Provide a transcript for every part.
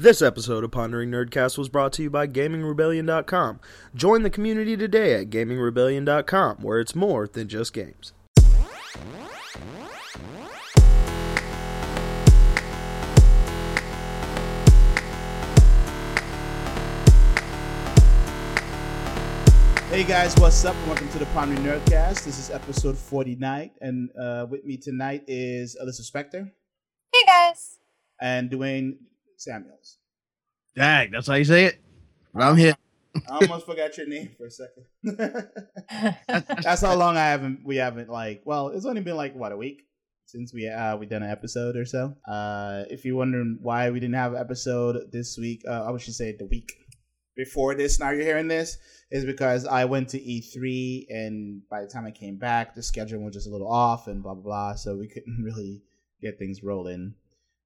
This episode of Pondering Nerdcast was brought to you by GamingRebellion.com. Join the community today at GamingRebellion.com, where it's more than just games. Hey guys, what's up? Welcome to the Pondering Nerdcast. This is episode 49, and uh, with me tonight is Alyssa Spector Hey guys. and Dwayne Samuels. Dang, that's how you say it. I'm here. I almost forgot your name for a second. That's how long I haven't we haven't like well, it's only been like what a week since we uh we done an episode or so. Uh if you're wondering why we didn't have an episode this week, uh I should say the week before this, now you're hearing this, is because I went to E3 and by the time I came back the schedule was just a little off and blah blah blah. So we couldn't really get things rolling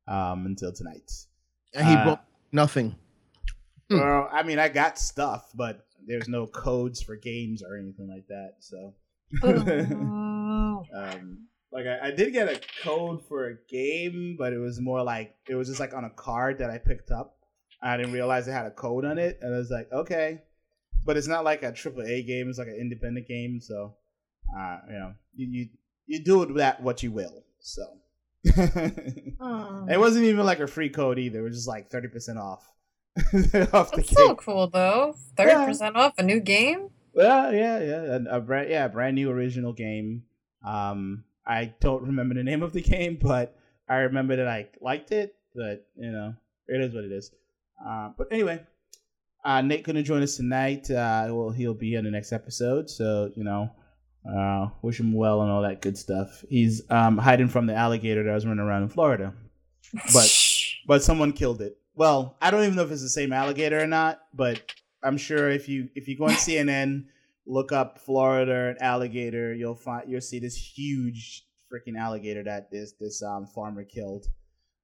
um until tonight. And he Uh, brought nothing. Hmm. Well, I mean I got stuff, but there's no codes for games or anything like that. So Ooh. um like I, I did get a code for a game but it was more like it was just like on a card that i picked up i didn't realize it had a code on it and i was like okay but it's not like a triple a game it's like an independent game so uh you know you you, you do with that what you will so Oh. it wasn't even like a free code either it was just like 30% off off the That's game so cool though. Thirty percent off a new game. Well, yeah, yeah, a, a brand, yeah, brand new original game. Um, I don't remember the name of the game, but I remember that I liked it. But you know, it is what it is. Uh, but anyway, uh, Nate couldn't join us tonight. Uh, well, he'll be in the next episode, so you know, uh, wish him well and all that good stuff. He's um hiding from the alligator that was running around in Florida, but but someone killed it. Well, I don't even know if it's the same alligator or not, but I'm sure if you if you go on CNN, look up Florida and alligator, you'll find you'll see this huge freaking alligator that this this um farmer killed.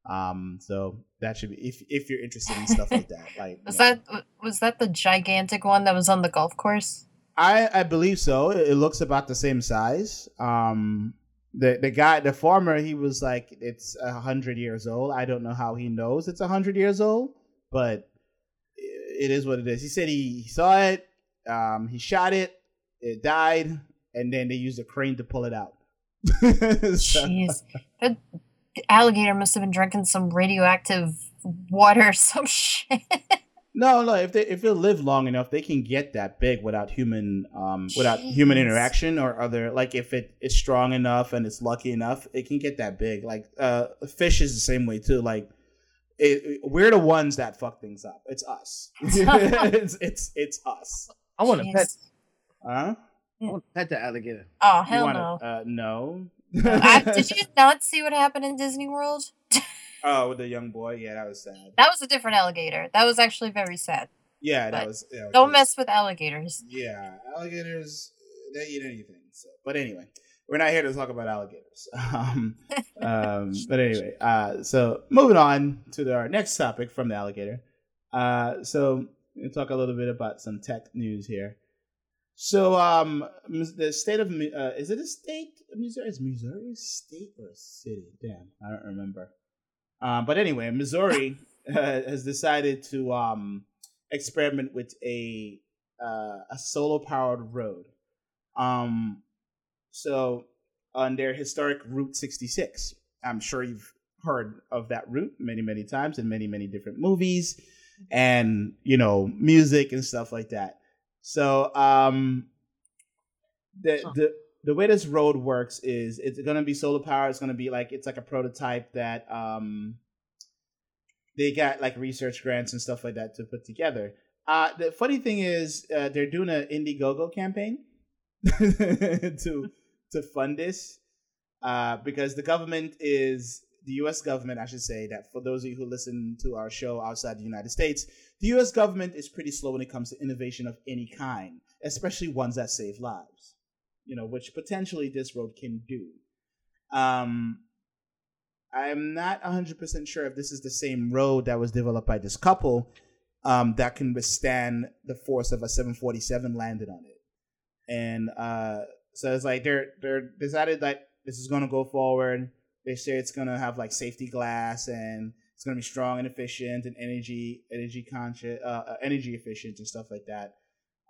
Um, so that should be if if you're interested in stuff like that. Like was you know. that was that the gigantic one that was on the golf course? I I believe so. It, looks about the same size. Um, the the guy, the farmer, he was like, it's a hundred years old. I don't know how he knows it's a hundred years old, but it is what it is. He said he, saw it. Um, he shot it. It died, and then they used a crane to pull it out. So- Jeez, that alligator must have been drinking some radioactive water, some shit. No, no. If they if it live long enough, they can get that big without human um without human interaction or other like if it is strong enough and it's lucky enough, it can get that big. Like uh, fish is the same way too. Like it, we're the ones that fuck things up. It's us. it's it's it's us. I want to pet. Huh? I want to pet the alligator. Oh You hell wanna- no! Uh, no. I, did you not see what happened in Disney World? Oh, with the young boy. Yeah, that was sad. That was a different alligator. That was actually very sad. Yeah, that was. Yeah, Don't 'cause- mess with alligators. Yeah, alligators they eat anything. So, but anyway, we're not here to talk about alligators. Um, um, but anyway, uh, so moving on to our next topic from the alligator. Uh, so we'll talk a little bit about some tech news here. So, um, the state of uh, is it a state? Missouri is Missouri a state or a city? Damn, I don't remember. Um, but anyway, Missouri uh, has decided to um experiment with a uh, a solar powered road. Um, so on their historic Route 66, I'm sure you've heard of that route many, many times in many, many different movies and you know music and stuff like that. So um, the Huh. the the way this road works is it's going to be solar powered. It's going to be like it's like a prototype that um they got like research grants and stuff like that to put together. Uh, the funny thing is, uh, they're doing an Indiegogo campaign to to fund this uh, because the government is the U.S. government, I should say that for those of you who listen to our show outside the United States, the U.S. government is pretty slow when it comes to innovation of any kind, especially ones that save lives. You know, which potentially this road can do. Um, I'm not 100% sure if this is the same road that was developed by this couple um, that can withstand the force of a 747 landed on it. And uh, so it's like they're they're decided that this is going to go forward. They say it's going to have like safety glass and It's gonna be strong and efficient and energy energy conscious, uh, uh, energy efficient and stuff like that.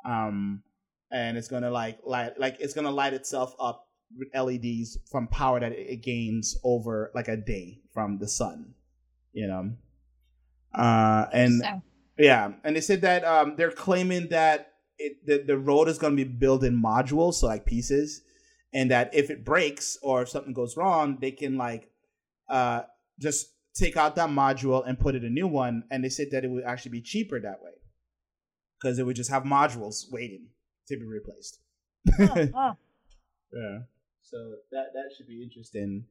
Um, and it's gonna like light like it's gonna light itself up with LEDs from power that it gains over like a day from the sun. You know, uh, and So, yeah, and they said that um, they're claiming that it, the the road is to be built in modules, so like pieces, and that if it breaks or if something goes wrong, they can like uh, just take out that module and put in a new one. And they said that it would actually be cheaper that way because it would just have modules waiting to be replaced. oh, oh. Yeah. So that that should be interesting.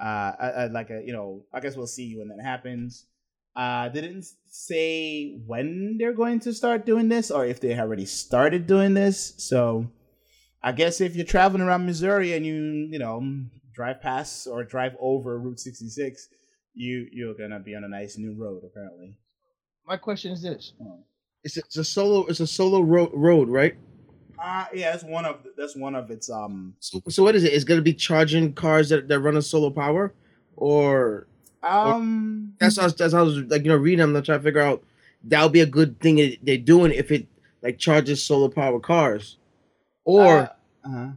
Uh, I, I, like a, you know, I guess we'll see when that happens. Uh, they didn't say when they're going to start doing this or if they already started doing this. So I guess if you're traveling around Missouri and you, you know, drive past or drive over Route 66, you you're gonna be on a nice new road apparently. My question is this: Oh. It's a, it's a solo it's a solo ro- road, right? Uh yeah, that's one of that's one of its um So, so what is it? It's gonna be charging cars that, that run on solar power, or um that's how that's how I was like you know reading. I'm trying to figure out that would be a good thing they're doing if it like charges solar power cars, or uh, uh-huh.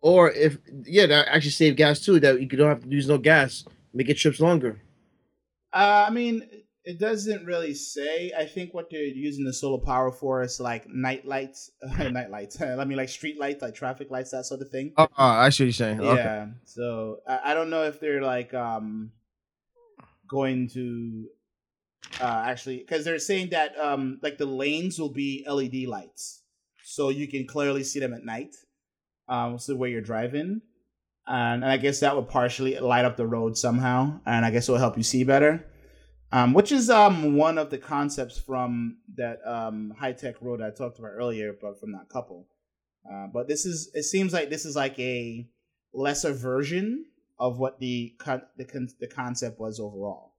or if yeah that actually save gas too. That you don't have to use no gas, make it trips longer. Uh, I mean, it doesn't really say. I think what they're using the solar power for is like night lights, night lights. I mean, like street lights, like traffic lights, that sort of thing. Oh, I see what you're saying. Okay. Yeah. So I, I don't know if they're like um going to uh actually because they're saying that um like the lanes will be LED lights, so you can clearly see them at night. Um, so where you're driving. And, and I guess that would partially light up the road somehow, and I guess it will help you see better. Um, which is um one of the concepts from that um high tech road I talked about earlier, but from that couple. Uh, but this is it seems like this is like a lesser version of what the con- the con- the concept was overall.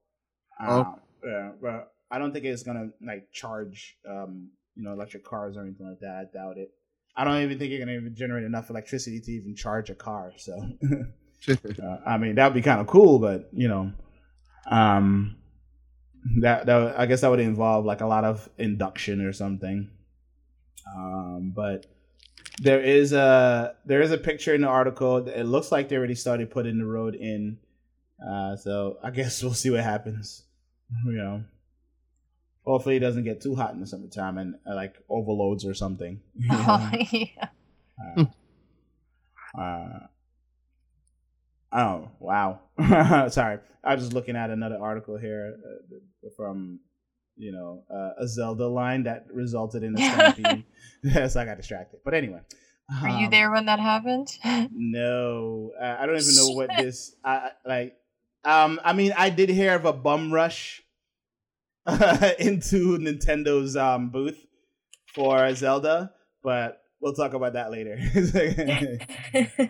Uh, yeah, but I don't think it's gonna like charge um you know electric cars or anything like that. I doubt it. I don't even think you're gonna even generate enough electricity to even charge a car. So uh, I mean that would be kind of cool, but you know, um, that that I guess that would involve like a lot of induction or something. Um, but there is a there is a picture in the article. It looks like they already started putting the road in. Uh, so I guess we'll see what happens. You know, hopefully it doesn't get too hot in the summertime and uh, like overloads or something. you know? Oh, yeah. Uh, uh, oh wow! Sorry, I was just looking at another article here uh, from you know uh, a Zelda line that resulted in a stampede. so I got distracted. But anyway, Were you um, there when that happened? No, uh, I don't even know what this. I I- like. Um, I mean, I did hear of a bum rush into Nintendo's um booth for Zelda, but we'll talk about that later.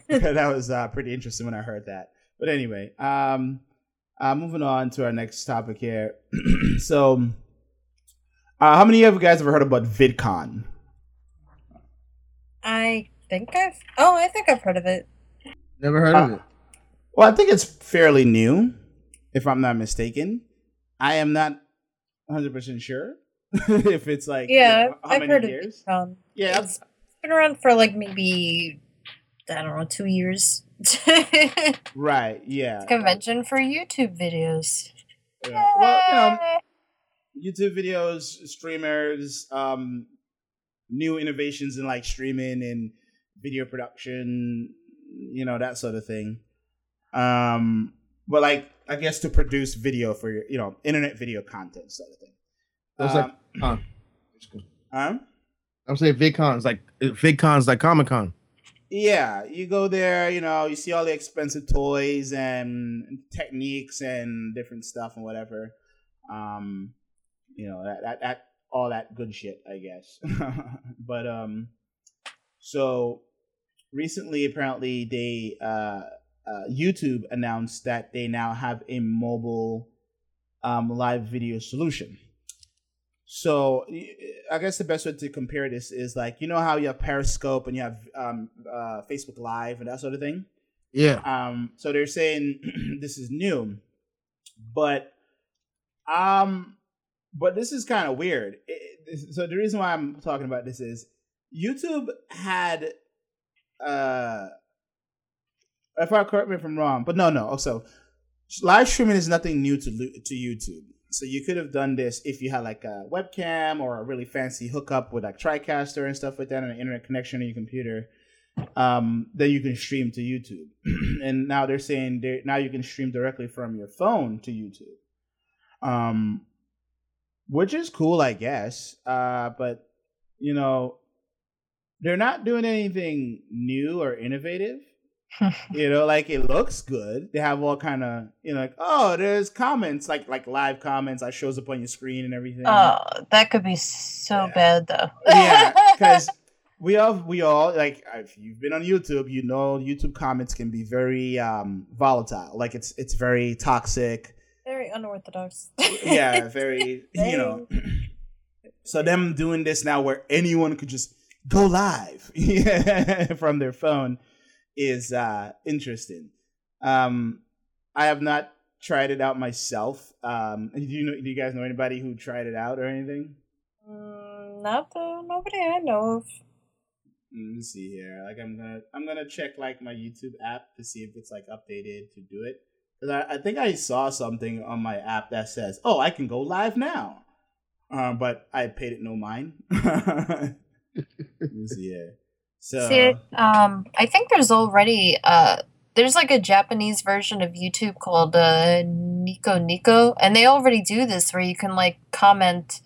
that was uh, pretty interesting when I heard that. But anyway, um, uh, moving on to our next topic here. so, uh, how many of you guys have heard about VidCon? I think I've. Oh, I think I've heard of it. Never heard of Uh, it. Well, I think it's fairly new, if I'm not mistaken. I am not 100% sure if it's like you Yeah, know, how I've many heard years. of it. Um, Yeah, it's been around for like maybe I don't know, two years. right. Yeah. Convention for YouTube videos. Yeah. Well, you know, YouTube videos, streamers, um, new innovations in like streaming and video production, you know, that sort of thing. Um, but like, I guess to produce video for your, you know, internet video content sort of thing. That's like- Con. Um, I'm saying VidCon's like VidCon's like Comic Con. Yeah, you go there, you know, you see all the expensive toys and techniques and different stuff and whatever. Um, you know, that that, that all that good shit, I guess. but um so recently apparently they uh, uh YouTube announced that they now have a mobile um live video solution. So I guess the best way to compare this is like you know how you have Periscope and you have um, uh, Facebook Live and that sort of thing. Yeah. Um, so they're saying this is new, but Um, but this is kind of weird. It- so the reason why I'm talking about this is YouTube had, uh, if I correct me if I'm wrong, but no, no. Also, live streaming is nothing new to to YouTube. So you could have done this if you had like a webcam or a really fancy hookup with like TriCaster and stuff like that, and an internet connection on your computer. Um, then you can stream to YouTube. and now they're saying they now you can stream directly from your phone to YouTube. Um, which is cool, I guess. Uh, but you know, they're not doing anything new or innovative. you know, like it looks good. They have all kind of you know, like oh, there's comments, like like live comments that shows up on your screen and everything. Oh, that could be so Yeah. bad though. yeah, because we all we all like if you've been on YouTube, you know YouTube comments can be very um volatile. Like it's it's very toxic. very unorthodox. yeah, very you know. So them doing this now where anyone could just go live from their phone is uh interesting. Um I have not tried it out myself. Um do you know do you guys know anybody who tried it out or anything? Mm, not the nobody I know of. Mm, Let me see here. Like I'm gonna I'm gonna check like my YouTube app to see if it's like updated to do it. Cause I, I think I saw something on my app that says, "Oh, I can go live now," uh, but I paid it no mind. Let me see here. So See, um, I think there's already uh, there's like a Japanese version of YouTube called uh, Nico Nico, and they already do this where you can like comment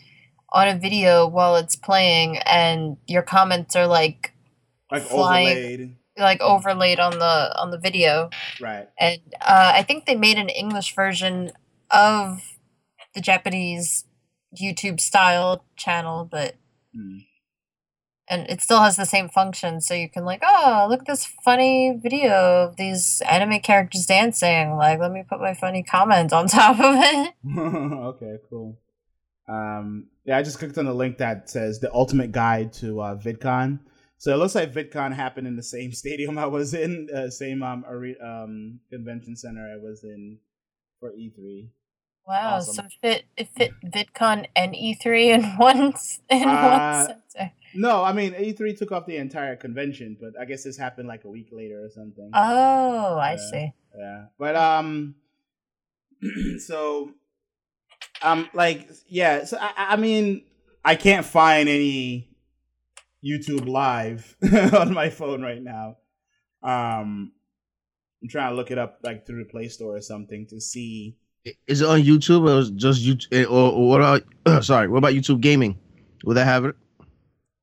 on a video while it's playing, and your comments are like like flying- overlaid, like overlaid on the on the video. right? and uh, I think they made an English version of the Japanese YouTube style channel, but Hmm. And it still has the same function, so you can like, oh, look at this funny video of these anime characters dancing. Like, let me put my funny comment on top of it. okay, cool. Um, yeah, I just clicked on the link that says the ultimate guide to uh, VidCon. So it looks like VidCon happened in the same stadium I was in, uh, same um, are- um convention center I was in for E E3. Wow, Awesome. so it fit it fit VidCon and E3 in one in Uh, one center. No, I mean E3 took off the entire convention, but I guess this happened like a week later or something. Oh, I Yeah. see. Yeah, but um, so um, like yeah, so I, I mean, I can't find any YouTube Live on my phone right now. Um, I'm trying to look it up like through the Play Store or something to see. Is it on YouTube or just YouTube? Or, or what about? sorry, what about YouTube Gaming? Will that have it?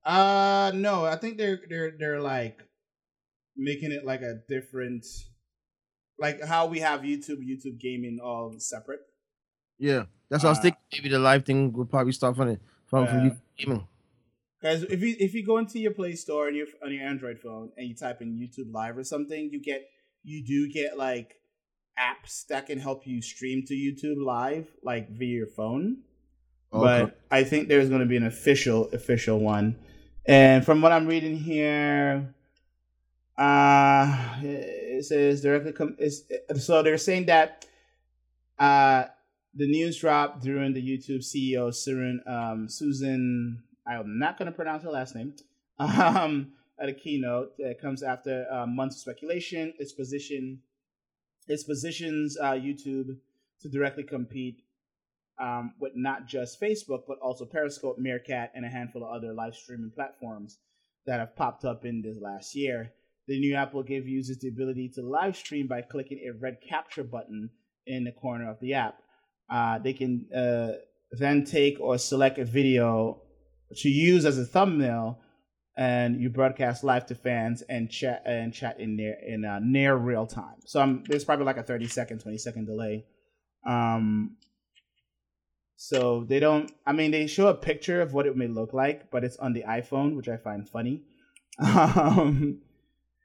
Uh, no, I think they're they're they're like making it like a different, like how we have YouTube, YouTube Gaming all separate. Yeah, that's what I was Uh, thinking. Maybe the live thing will probably start from it from from Yeah. YouTube Gaming. Guys, if you if you go into your Play Store on your on your Android phone and you type in YouTube Live or something, you get you do get like apps that can help you stream to YouTube Live like via your phone. Okay. But I think there's going to be an official official one. And from what I'm reading here, uh, it says directly come. Is so they're saying that uh, the news dropped during the YouTube CEO Susan um, Susan. I'm not going to pronounce her last name. Um, at a keynote that comes after uh, months of speculation. Its position, its positions uh, YouTube to directly compete um, with not just Facebook, but also Periscope, Meerkat, and a handful of other live streaming platforms that have popped up in this last year. The new app will give users the ability to live stream by clicking a red capture button in the corner of the app. Uh, they can uh, then take or select a video to use as a thumbnail, and you broadcast live to fans and chat and chat in near in uh, near real time. So um, there's probably like a 30 second, 20 second delay. Um, so they don't. I mean, they show a picture of what it may look like, but it's on the iPhone, which I find funny. Um,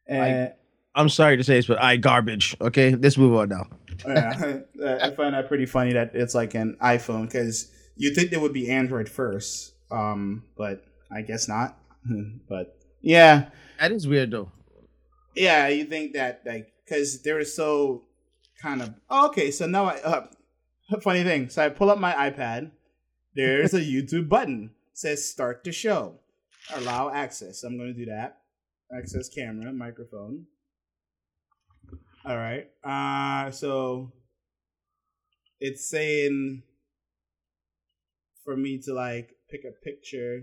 and, I'm sorry to say this, but I garbage. Okay, let's move on now. yeah, I find that pretty funny that it's like an iPhone because you think there would be Android first, um, but I guess not. but yeah, That is weird though. yeah, you think that like because they're so kind of oh, okay. So now I uh, funny thing. So I pull up my iPad. There's a YouTube button. It says start the show. Allow access. I'm going to do that. Access camera, microphone. All right. Uh so it's saying for me to like pick a picture.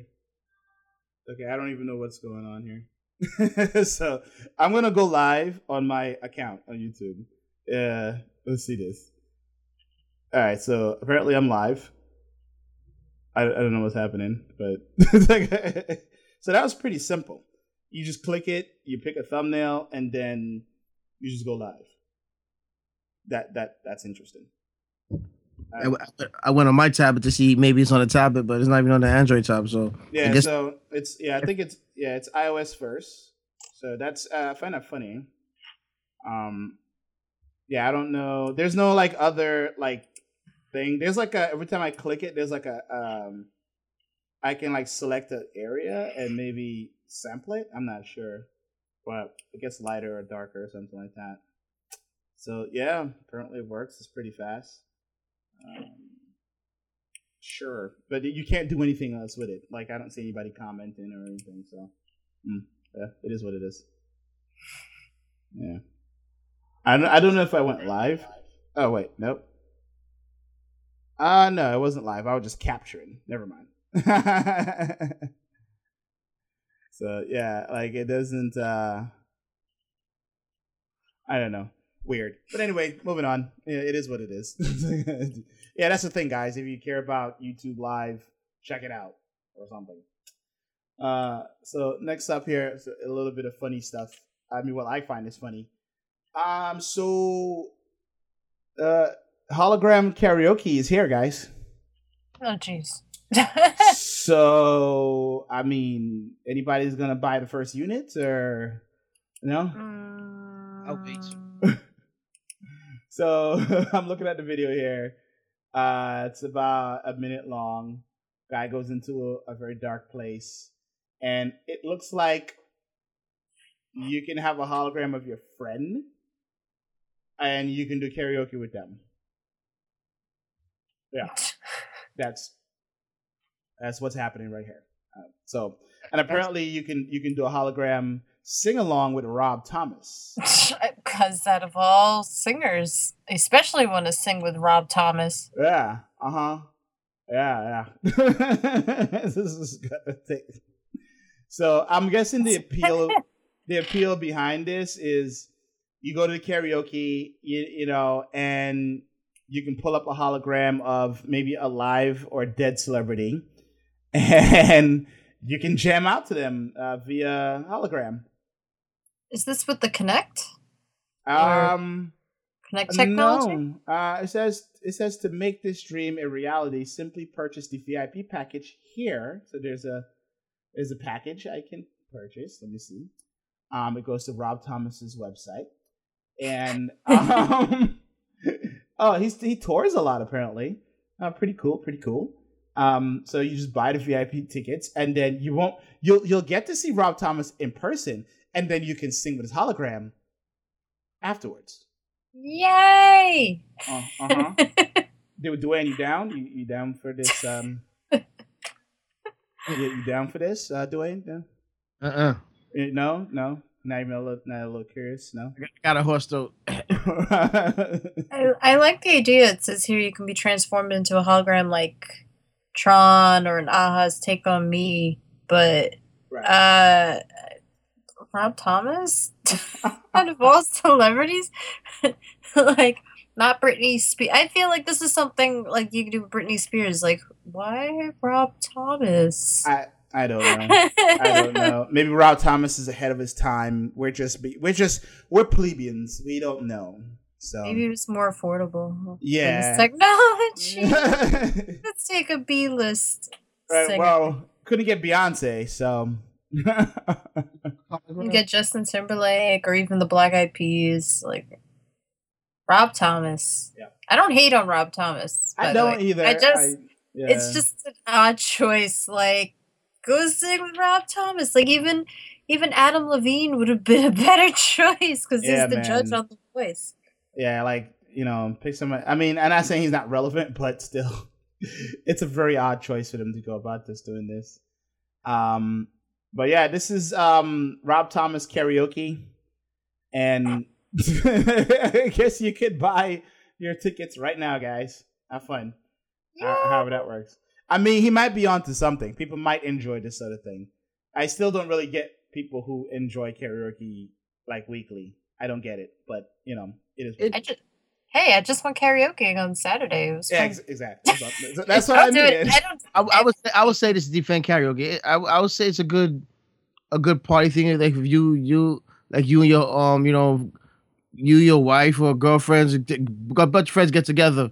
Okay, I don't even know what's going on here. so I'm gonna go live on my account on YouTube. Yeah, let's see this. All right, so apparently I'm live. I, I don't know what's happening, but so that was pretty simple. You just click it, you pick a thumbnail, and then you just go live. That that that's interesting. I, I went on my tablet to see maybe it's on a tablet, but it's not even on the Android tab. So Yeah, guess so it's yeah, I think it's yeah, it's iOS first. So that's uh, I find that funny. Um, yeah, I don't know. There's no like other like thing. There's like a every time I click it, there's like a um, I can like select an area and maybe sample it. I'm not sure, but it gets lighter or darker or something like that. So yeah, apparently it works. It's pretty fast. Um, sure, but you can't do anything else with it. Like I don't see anybody commenting or anything. So mm, yeah, it is what it is. Yeah, I don't. I don't know if I went live. Oh wait, nope. Uh no, it wasn't live. I was just capturing. Never mind. so yeah, like it doesn't. uh I don't know. Weird. But anyway, moving on. It is what it is. yeah, that's the thing, guys. If you care about YouTube Live, check it out or something. Uh, so next up here a little bit of funny stuff. I mean, what I find is funny. Um, so uh, hologram karaoke is here, guys. Oh, jeez. so I mean, anybody's gonna buy the first unit or no? I'll wait. Mm, So I'm looking at the video here. Uh, it's about a minute long. Guy goes into a, a very dark place, and it looks like you can have a hologram of your friend, and you can do karaoke with them. Yeah, that's that's what's happening right here. Uh, so, and apparently you can you can do a hologram sing along with Rob Thomas. Because out of all singers, especially want to sing with Rob Thomas. Yeah. Uh huh. Yeah. Yeah. this is gonna take. So I'm guessing the appeal, the appeal behind this is you go to the karaoke, you, you know, and you can pull up a hologram of maybe a live or dead celebrity, and you can jam out to them uh, via hologram. Is this with the Kinect? Um. Kinect technology? No. Uh, it says it says to make this dream a reality, simply purchase the VIP package here. So there's a there's a package I can purchase. Let me see. Um, it goes to Rob Thomas's website, and um, oh, he's he tours a lot apparently. Uh, pretty cool, pretty cool. Um, so you just buy the VIP tickets, and then you won't you'll you'll get to see Rob Thomas in person, and then you can sing with his hologram afterwards. Yay! Uh huh. Du- Dwayne, you down? You, you down for this? Um, you, you down for this, uh, Dwayne? Yeah? uh uh No, no, not even a little, not a little curious. No. I got a horse though. I, I like the idea. It says here you can be transformed into a hologram like Tron or an A-ha's Take on Me, but right. uh, Rob Thomas out of all celebrities, like not Britney Spears. I feel like this is something like you could do with Britney Spears. Like, why Rob Thomas? I I don't know. I don't know. Maybe Rob Thomas is ahead of his time. We're just be, we're just we're plebeians. We don't know. So Maybe it's more affordable. Yeah. technology. Let's take a B list. right, singer. well, couldn't get Beyonce, so You get Justin Timberlake or even the Black Eyed Peas, like Rob Thomas. Yeah. I don't hate on Rob Thomas. I don't either. I just I- yeah. it's just an odd choice. Like go sing with Rob Thomas. Like even even Adam Levine would have been a better choice because Yeah, he's the judge on the voice. Yeah, like you know, pick someone. I mean, I'm not saying he's not relevant, but still, it's a very odd choice for them to go about this doing this. Um, but yeah, this is um Rob Thomas karaoke, and I guess you could buy your tickets right now, guys. Have fun. How- However that works. I mean, he might be onto something. People might enjoy this sort of thing. I still don't really get people who enjoy karaoke like weekly. I don't get it, but you know, it is. I just, hey, I just went karaoke on Saturday. It was yeah, ex- exactly. That's what I I don't do it. mean. I don't. I, I would say, I would say this is defend karaoke. I, I would say it's a good a good party thing. Like if you you like you and your um you know you your wife or girlfriends a bunch of friends get together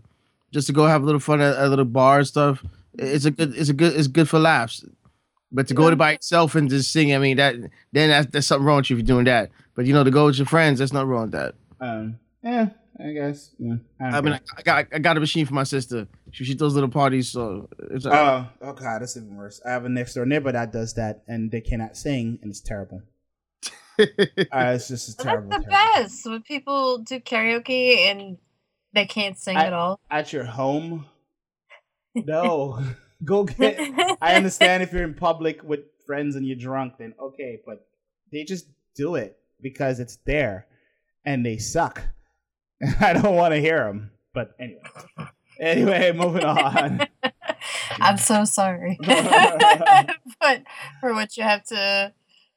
just to go have a little fun at a little bar and stuff. It's a good it's a good it's good for laughs. But to go to by itself and just sing, I mean that then that's, there's something wrong with you if you're doing that. But you know to go with your friends, that's not wrong with that. Um, yeah, I guess. Yeah, I, I mean. I, I got I got a machine for my sister. She she those little parties, so it's uh, Oh, oh god, that's even worse. I have a next door neighbor that does that, and they cannot sing, and it's terrible. Uh, it's just it's Well, terrible. that's the terrible. best when people do karaoke and they can't sing I- at all. At your home? No, go get. I understand if you're in public with friends and you're drunk, then okay, but they just do it because it's there, and they suck. I don't want to hear them. But anyway, anyway, moving on. I'm so sorry, but for what you have to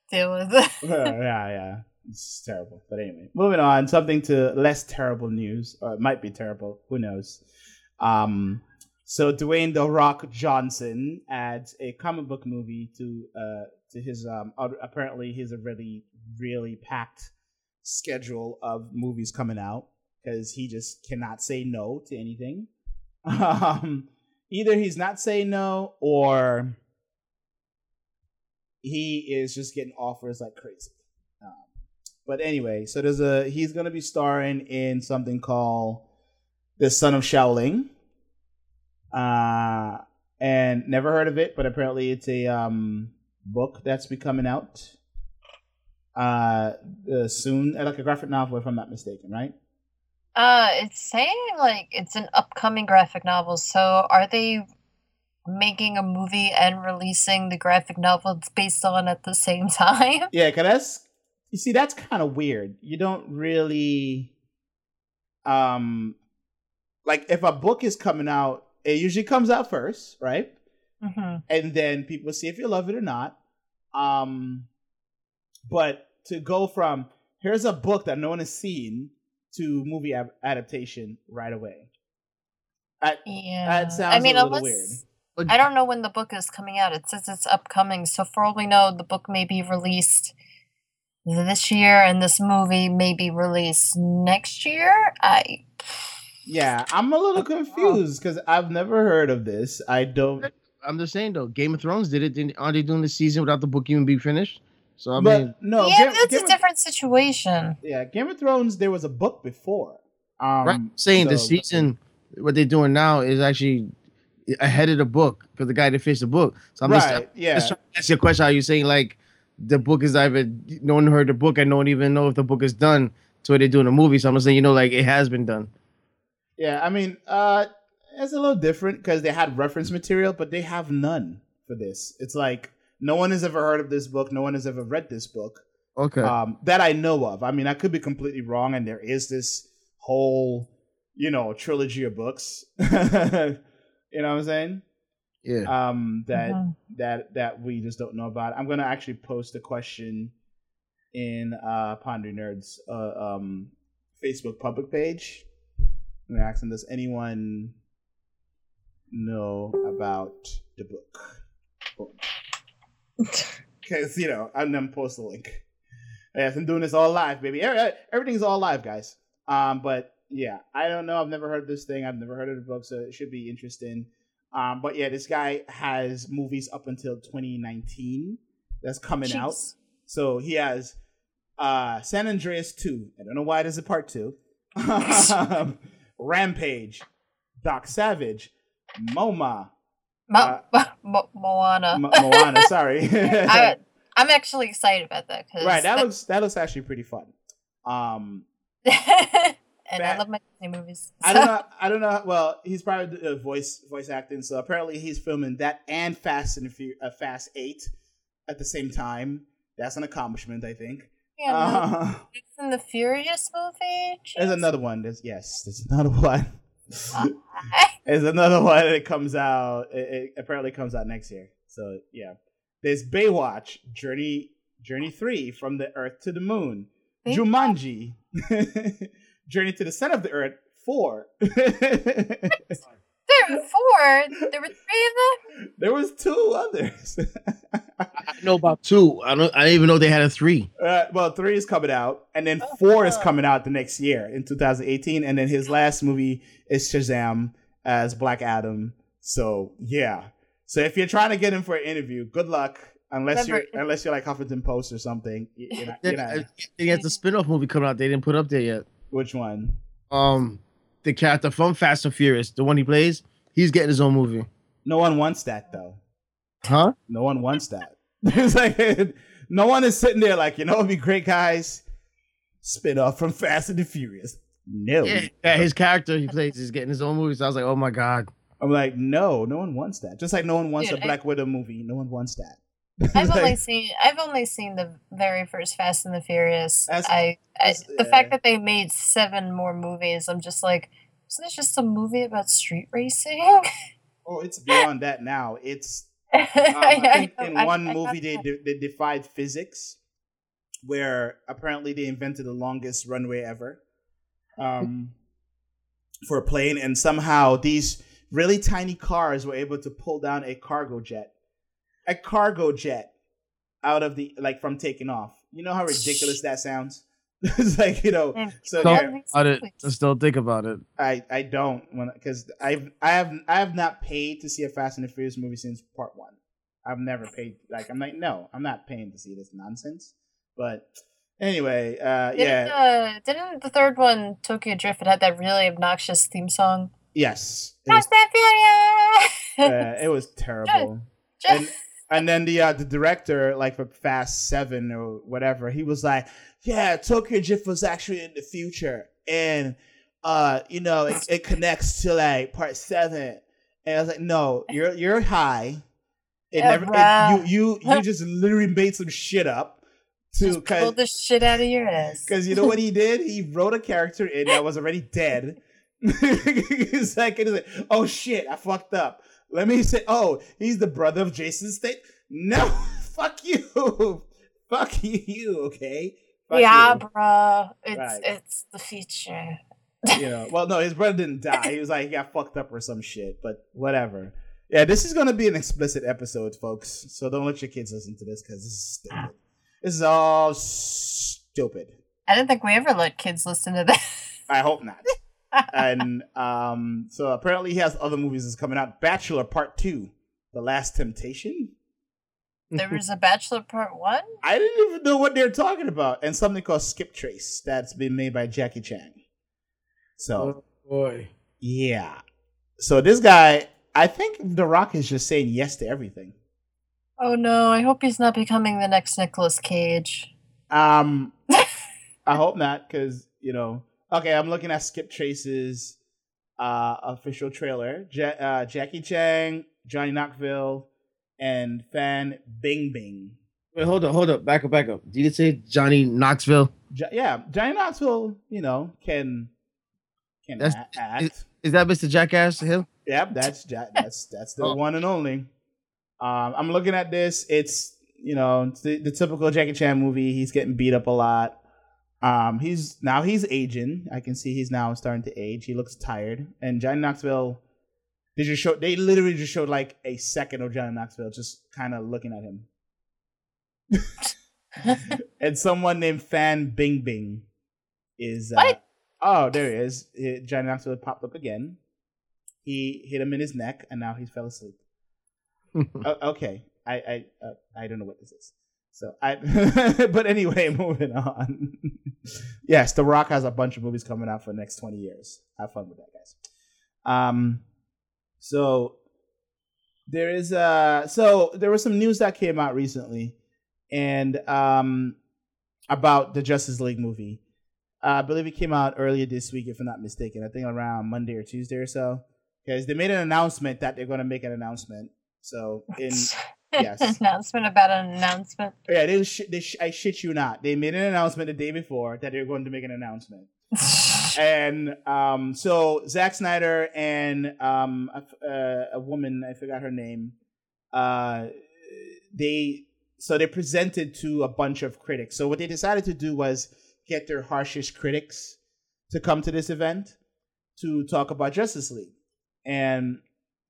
deal with. yeah, yeah. It's terrible. But anyway, moving on. Something to less terrible news, or it might be terrible. Who knows? Um, so Dwayne the Rock Johnson adds a comic book movie to uh to his um apparently he's a really really packed schedule of movies coming out because he just cannot say no to anything. Um, either he's not saying no or he is just getting offers like crazy. Um, but anyway, so there's a he's gonna be starring in something called The Son of Shaolin. Uh and never heard of it, but apparently it's a um book that's be coming out uh, uh soon, uh, like a graphic novel, if I'm not mistaken, right? Uh, it's saying like it's an upcoming graphic novel. So are they making a movie and releasing the graphic novel it's based on at the same time? Yeah, cause that's you see that's kind of weird. You don't really um like if a book is coming out, it usually comes out first, right? hmm And then people see if you love it or not. Um but to go from here's a book that no one has seen to movie ab- adaptation right away. I, Yeah. sounds I mean, a little unless weird. I don't know when the book is coming out. It says it's upcoming. So for all we know, the book may be released this year, and this movie may be released next year. I yeah, I'm a little confused because I've never heard of this. I don't I'm just saying though, Game of Thrones did it. Didn't, aren't they doing the season without the book even being finished? So I but mean, no, yeah, Game- that's Game a of- different situation. Yeah, Game of Thrones. There was a book before. Um, right? Saying the season, what they're doing now is actually ahead of the book for the guy that finished the book. So I'm just, right? Yeah, just trying to ask you a question. Are you saying like the book is either no one heard the book and no one even know if the book is done to what they're doing a movie? So I'm just saying, you know, like it has been done. Yeah. I mean, uh, it's a little different because they had reference material, but they have none for this. It's like no one has ever heard of this book. No one has ever read this book Okay. um, that I know of. I mean, I could be completely wrong, and there is this whole, you know, trilogy of books. you know what I'm saying? yeah. um, that Mhm. that that we just don't know about. I'm gonna actually post a question in uh, Ponder Nerds uh, um, Facebook public page. I'm asking, does anyone know about the book? Because you know, I'm gonna post the link. Yes, I'm doing this all live, baby. Everything's all live, guys. Um, but yeah, I don't know. I've never heard this thing. I've never heard of the book, so it should be interesting. Um, but yeah, this guy has movies up until 2019 that's coming out. So he has uh, San Andreas 2. I don't know why there's a part 2. Um, Rampage, Doc Savage, MoMA, Mo- Mo- Moana. Mo- Moana, sorry. I, I'm actually excited about that because right, that looks that looks actually pretty fun. Um and I love my Disney movies. I don't know. I don't know. Well, he's probably uh, voice voice acting. So apparently, he's filming that and Fast and uh, Fast Eight at the same time. That's an accomplishment, I think. Yeah, Uh, it's in the Furious movie. there's another one. There's yes. There's another one. There's another one that comes out. It, it apparently comes out next year. So yeah. There's Baywatch Journey Journey Three from the Earth to the Moon. Jumanji Journey to the Center of the Earth Four. There were four. There were three of them. there was two others. I know about two. I don't. I didn't even know they had a three. Uh, well, three is coming out, and then Oh, four is coming out the next year in 2018, and then his last movie is Shazam as Black Adam. So yeah. So if you're trying to get him for an interview, good luck. Unless you're unless you're like Huffington Post or something. You- You're not, you're not- He has a spin-off movie coming out. They didn't put up there yet. which one? Um, the character from Fast and Furious, the one he plays, he's getting his own movie. No one wants that though. Huh? No one wants that. it's like no one is sitting there like, you know, it'd be great, guys. Spin off from Fast and the Furious. No. Yeah, yeah, his character he plays is getting his own movie. So I was like, oh my god. I'm like, no, no one wants that. Just like no one wants Dude, a I- Black Widow movie. No one wants that. I've Like, only seen I've only seen the very first Fast and the Furious. That's- I, I that's- the yeah. fact that they made seven more movies, I'm just like, isn't this just a movie about street racing? oh, it's beyond that now. It's um, I think know, in one I movie they de- they defied physics, where apparently they invented the longest runway ever, um, for a plane, and somehow these really tiny cars were able to pull down a cargo jet, a cargo jet, out of the like from taking off. You know how ridiculous that sounds. it's like you know. And So people yeah, love these About it. Just don't think about it. I I don't want because I've I have I have not paid to see a Fast and the Furious movie since part one. I've never paid like I'm like no I'm not paying to see this nonsense. But anyway, uh, Didn't, yeah, uh, didn't the third one, Tokyo Drift, it had that really obnoxious theme song? yes, it was, Fast and Furious! uh, it was terrible. and and then the uh, the director like for Fast Seven or whatever, he was like, yeah, Tokyo Drift was actually in the future, and uh, you know, it, it connects to like part seven. And I was like, no, you're you're high. It Yeah, never. It, you you you just literally made some shit up to pull the shit out of your ass. Because you know what he did? He wrote a character in that was already dead. it's like, it's like, oh shit, I fucked up. Let me say, oh, he's the brother of Jason Statham. No, fuck you, fuck you. Okay, Fuck yeah, you. bruh. It's Right. it's the future. you know. Well, no, his brother didn't die. He was like he got fucked up or some shit. But whatever. Yeah, this is gonna be an explicit episode, folks. So don't let your kids listen to this because this is stupid. This is all stupid. I don't think we ever let kids listen to that. I hope not. And um, so apparently he has other movies that's coming out. Bachelor Part Two, The Last Temptation. there was a Bachelor Part One. I didn't even know what they're talking about, and something called Skip Trace that's been made by Jackie Chan. So boy. yeah, so this guy, I think The Rock is just saying yes to everything. Oh no! I hope he's not becoming the next Nicolas Cage. Um, I hope not, because you know. Okay, I'm looking at Skip Trace's uh, official trailer. Ja- uh, Jackie Chan, Johnny Knoxville, and Fan Bing Bing. Wait, hold up, hold up, back up, back up. Did you say Johnny Knoxville? Jo- yeah, Johnny Knoxville, you know, can can That's- a- act. Is that Mr. Jackass Hill? Yep, that's Ja- that's that's the Oh. one and only. Um, I'm looking at this. It's you know the, the typical Jackie Chan movie. He's getting beat up a lot. Um, he's now he's aging. I can see he's now starting to age. He looks tired. And Johnny Knoxville, they just showed they literally just showed like a second of Johnny Knoxville just kind of looking at him. and someone named Fan Bing Bing is uh, What? oh there he is. Johnny Knoxville popped up again. He hit him in his neck, and now he fell asleep. O- okay, I I uh, I don't know what this is. So I, but anyway, moving on. yes, The Rock has a bunch of movies coming out for the next twenty years. Have fun with that, guys. Um, so there is uh so there was some news that came out recently, and um about the Justice League movie. I believe it came out earlier this week, if I'm not mistaken. I think around Monday or Tuesday or so. Because they made an announcement that they're going to make an announcement. So in yes. announcement about an announcement. yeah, they, sh- they sh- I shit you not. They made an announcement the day before that they're going to make an announcement. and um, so Zack Snyder and um, a, uh, a woman, I forgot her name, uh, they so they presented to a bunch of critics. So what they decided to do was get their harshest critics to come to this event to talk about Justice League, and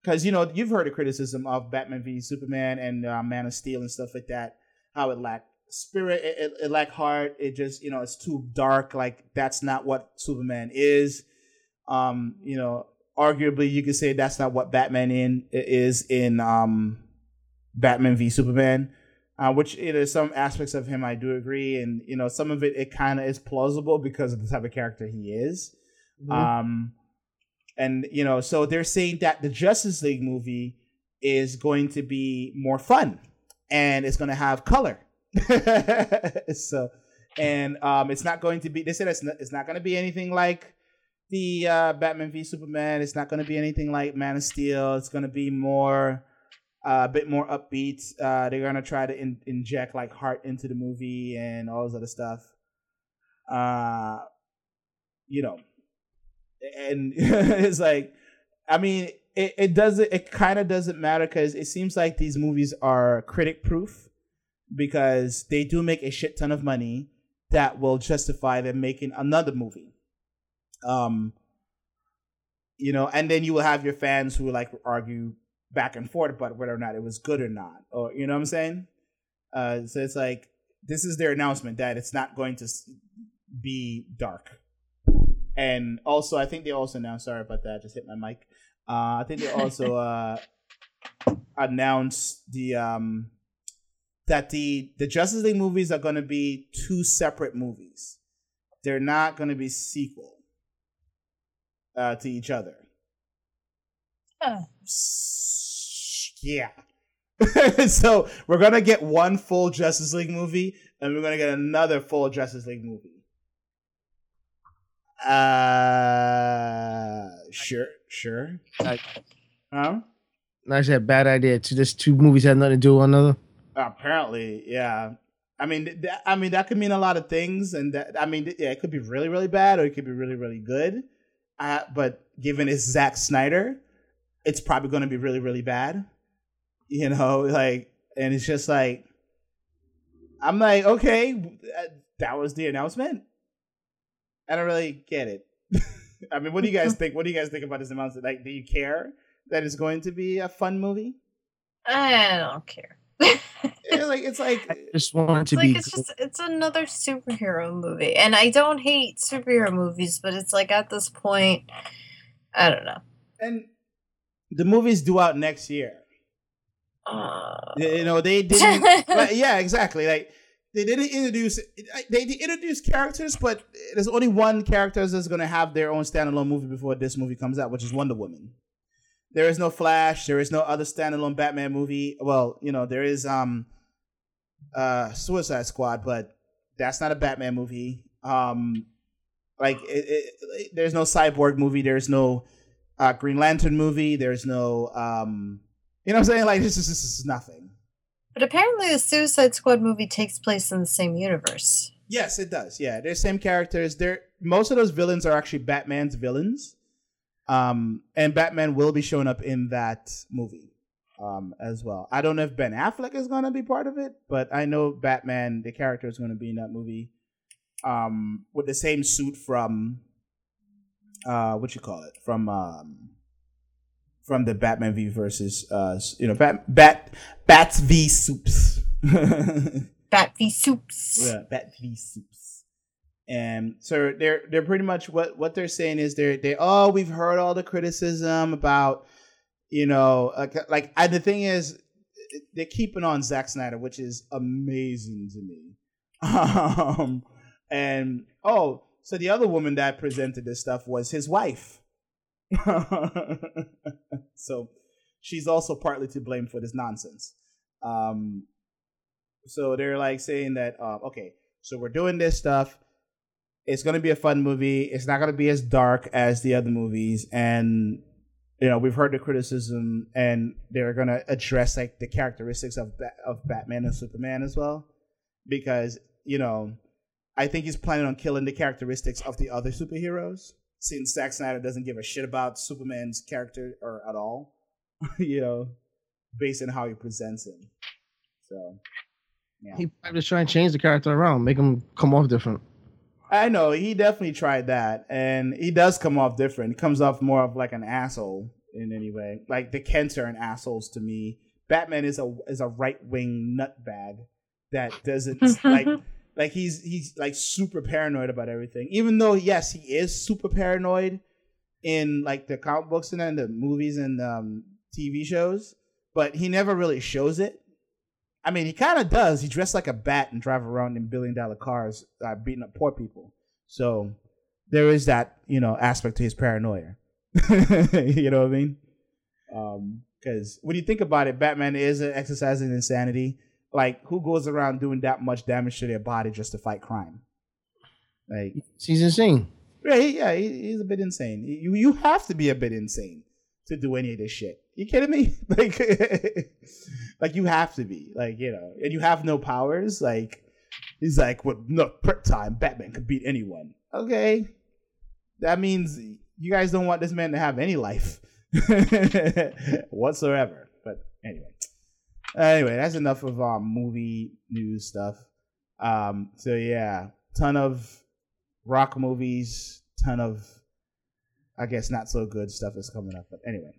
because you know you've heard the criticism of Batman v Superman and uh, Man of Steel and stuff like that, how it lacked spirit, it, it, it lacked heart. It just you know it's too dark. Like that's not what Superman is. Um, you know, arguably you could say that's not what Batman in is in um, Batman v Superman. Uh, which you know, some aspects of him I do agree, and you know some of it it kind of is plausible because of the type of character he is. Um, and you know, so they're saying that the Justice League movie is going to be more fun and it's going to have color. so, and um, it's not going to be. They said it's not, it's not going to be anything like the uh, Batman v Superman. It's not going to be anything like Man of Steel. It's going to be more. Uh, a bit more upbeat. Uh, they're gonna try to in- inject like heart into the movie and all this other stuff. Uh, you know, and it's like, I mean, it, it doesn't. It kind of doesn't matter because it seems like these movies are critic proof because they do make a shit ton of money that will justify them making another movie. Um, you know, and then you will have your fans who will like argue back and forth about whether or not it was good or not, or you know what I'm saying. Uh, so it's like this is their announcement that it's not going to be dark. And also, I think they also announced. Sorry about that. I just hit my mic. Uh, I think they also uh, announced the um, that the the Justice League movies are going to be two separate movies. They're not going to be sequel uh, to each other. Yeah. so we're gonna get one full Justice League movie, and we're gonna get another full Justice League movie. Uh, sure, sure. Like, Huh? I said bad idea. To just two movies have nothing to do with one another. Apparently, yeah. I mean, th- that, I mean that could mean a lot of things, and that I mean, th- yeah, it could be really, really bad, or it could be really, really good. Uh, but given it's Zack Snyder, it's probably going to be really, really bad. You know, like, and it's just like, I'm like, okay, uh, that was the announcement. I don't really get it. I mean, what do you guys think? What do you guys think about this announcement? Like, do you care that it's going to be a fun movie? I don't care. Yeah, like, it's like, I just want it to like be. it's just it's another superhero movie, and I don't hate superhero movies, but it's like at this point, I don't know. and the movie's due out next year. Uh, You know, they didn't. like, yeah, exactly. Like they didn't introduce. They they introduced characters, but there's only one character that's going to have their own standalone movie before this movie comes out, which is Wonder Woman. There is no Flash. There is no other standalone Batman movie. Well, you know, there is um, uh, Suicide Squad, but that's not a Batman movie. Um, like it, it, it- there's no Cyborg movie. There's no uh, Green Lantern movie. There's no um, you know what I'm saying? Like this is this is nothing. But apparently, the Suicide Squad movie takes place in the same universe. Yes, it does. Yeah, they're same characters. They're most of those villains are actually Batman's villains. Um, and Batman will be showing up in that movie, um, as well. I don't know if Ben Affleck is gonna be part of it, but I know Batman, the character, is gonna be in that movie, um, with the same suit from, uh, what you call it, from um, from the Batman v versus, uh, you know, Bat Bat Bats v Soups. Bat v Soups. Yeah, Bat v Soups. And so they're they're pretty much what what they're saying is they're they oh we've heard all the criticism about you know like like the thing is they're keeping on Zack Snyder which is amazing to me. Um and oh so the other woman that presented this stuff was his wife. so she's also partly to blame for this nonsense. Um so they're like saying that uh, okay so we're doing this stuff It's going to be a fun movie. It's not going to be as dark as the other movies, and you know we've heard the criticism, and they're going to address like the characteristics of ba- of Batman and Superman as well, because you know I think he's planning on killing the characteristics of the other superheroes, since Zack Snyder doesn't give a shit about Superman's character or at all, you know, based on how he presents him. So, yeah. He probably just trying to change the character around, make him come off different. I know he definitely tried that, and he does come off different. He comes off more of like an asshole in any way. Like the Kents are an assholes to me. Batman is a is a right wing nutbag that doesn't like like he's he's like super paranoid about everything. Even though yes, he is super paranoid in like the comic books and then the movies and um, TV shows, but he never really shows it. I mean, he kind of does. He dressed like a bat and drive around in billion dollar cars, uh, beating up poor people. So there is that you know aspect to his paranoia. you know what I mean? Because um, when you think about it, Batman is exercising insanity. Like, who goes around doing that much damage to their body just to fight crime? Like, he's insane. Yeah, he, yeah, he, he's a bit insane. You you have to be a bit insane to do any of this shit. You kidding me? Like, like you have to be. Like, you know, and you have no powers. Like, he's like, "What? No prep time. Batman could beat anyone." Okay, that means you guys don't want this man to have any life whatsoever. But anyway, anyway, that's enough of our movie news stuff. Um, so yeah, ton of rock movies, ton of I guess not so good stuff is coming up. But anyway,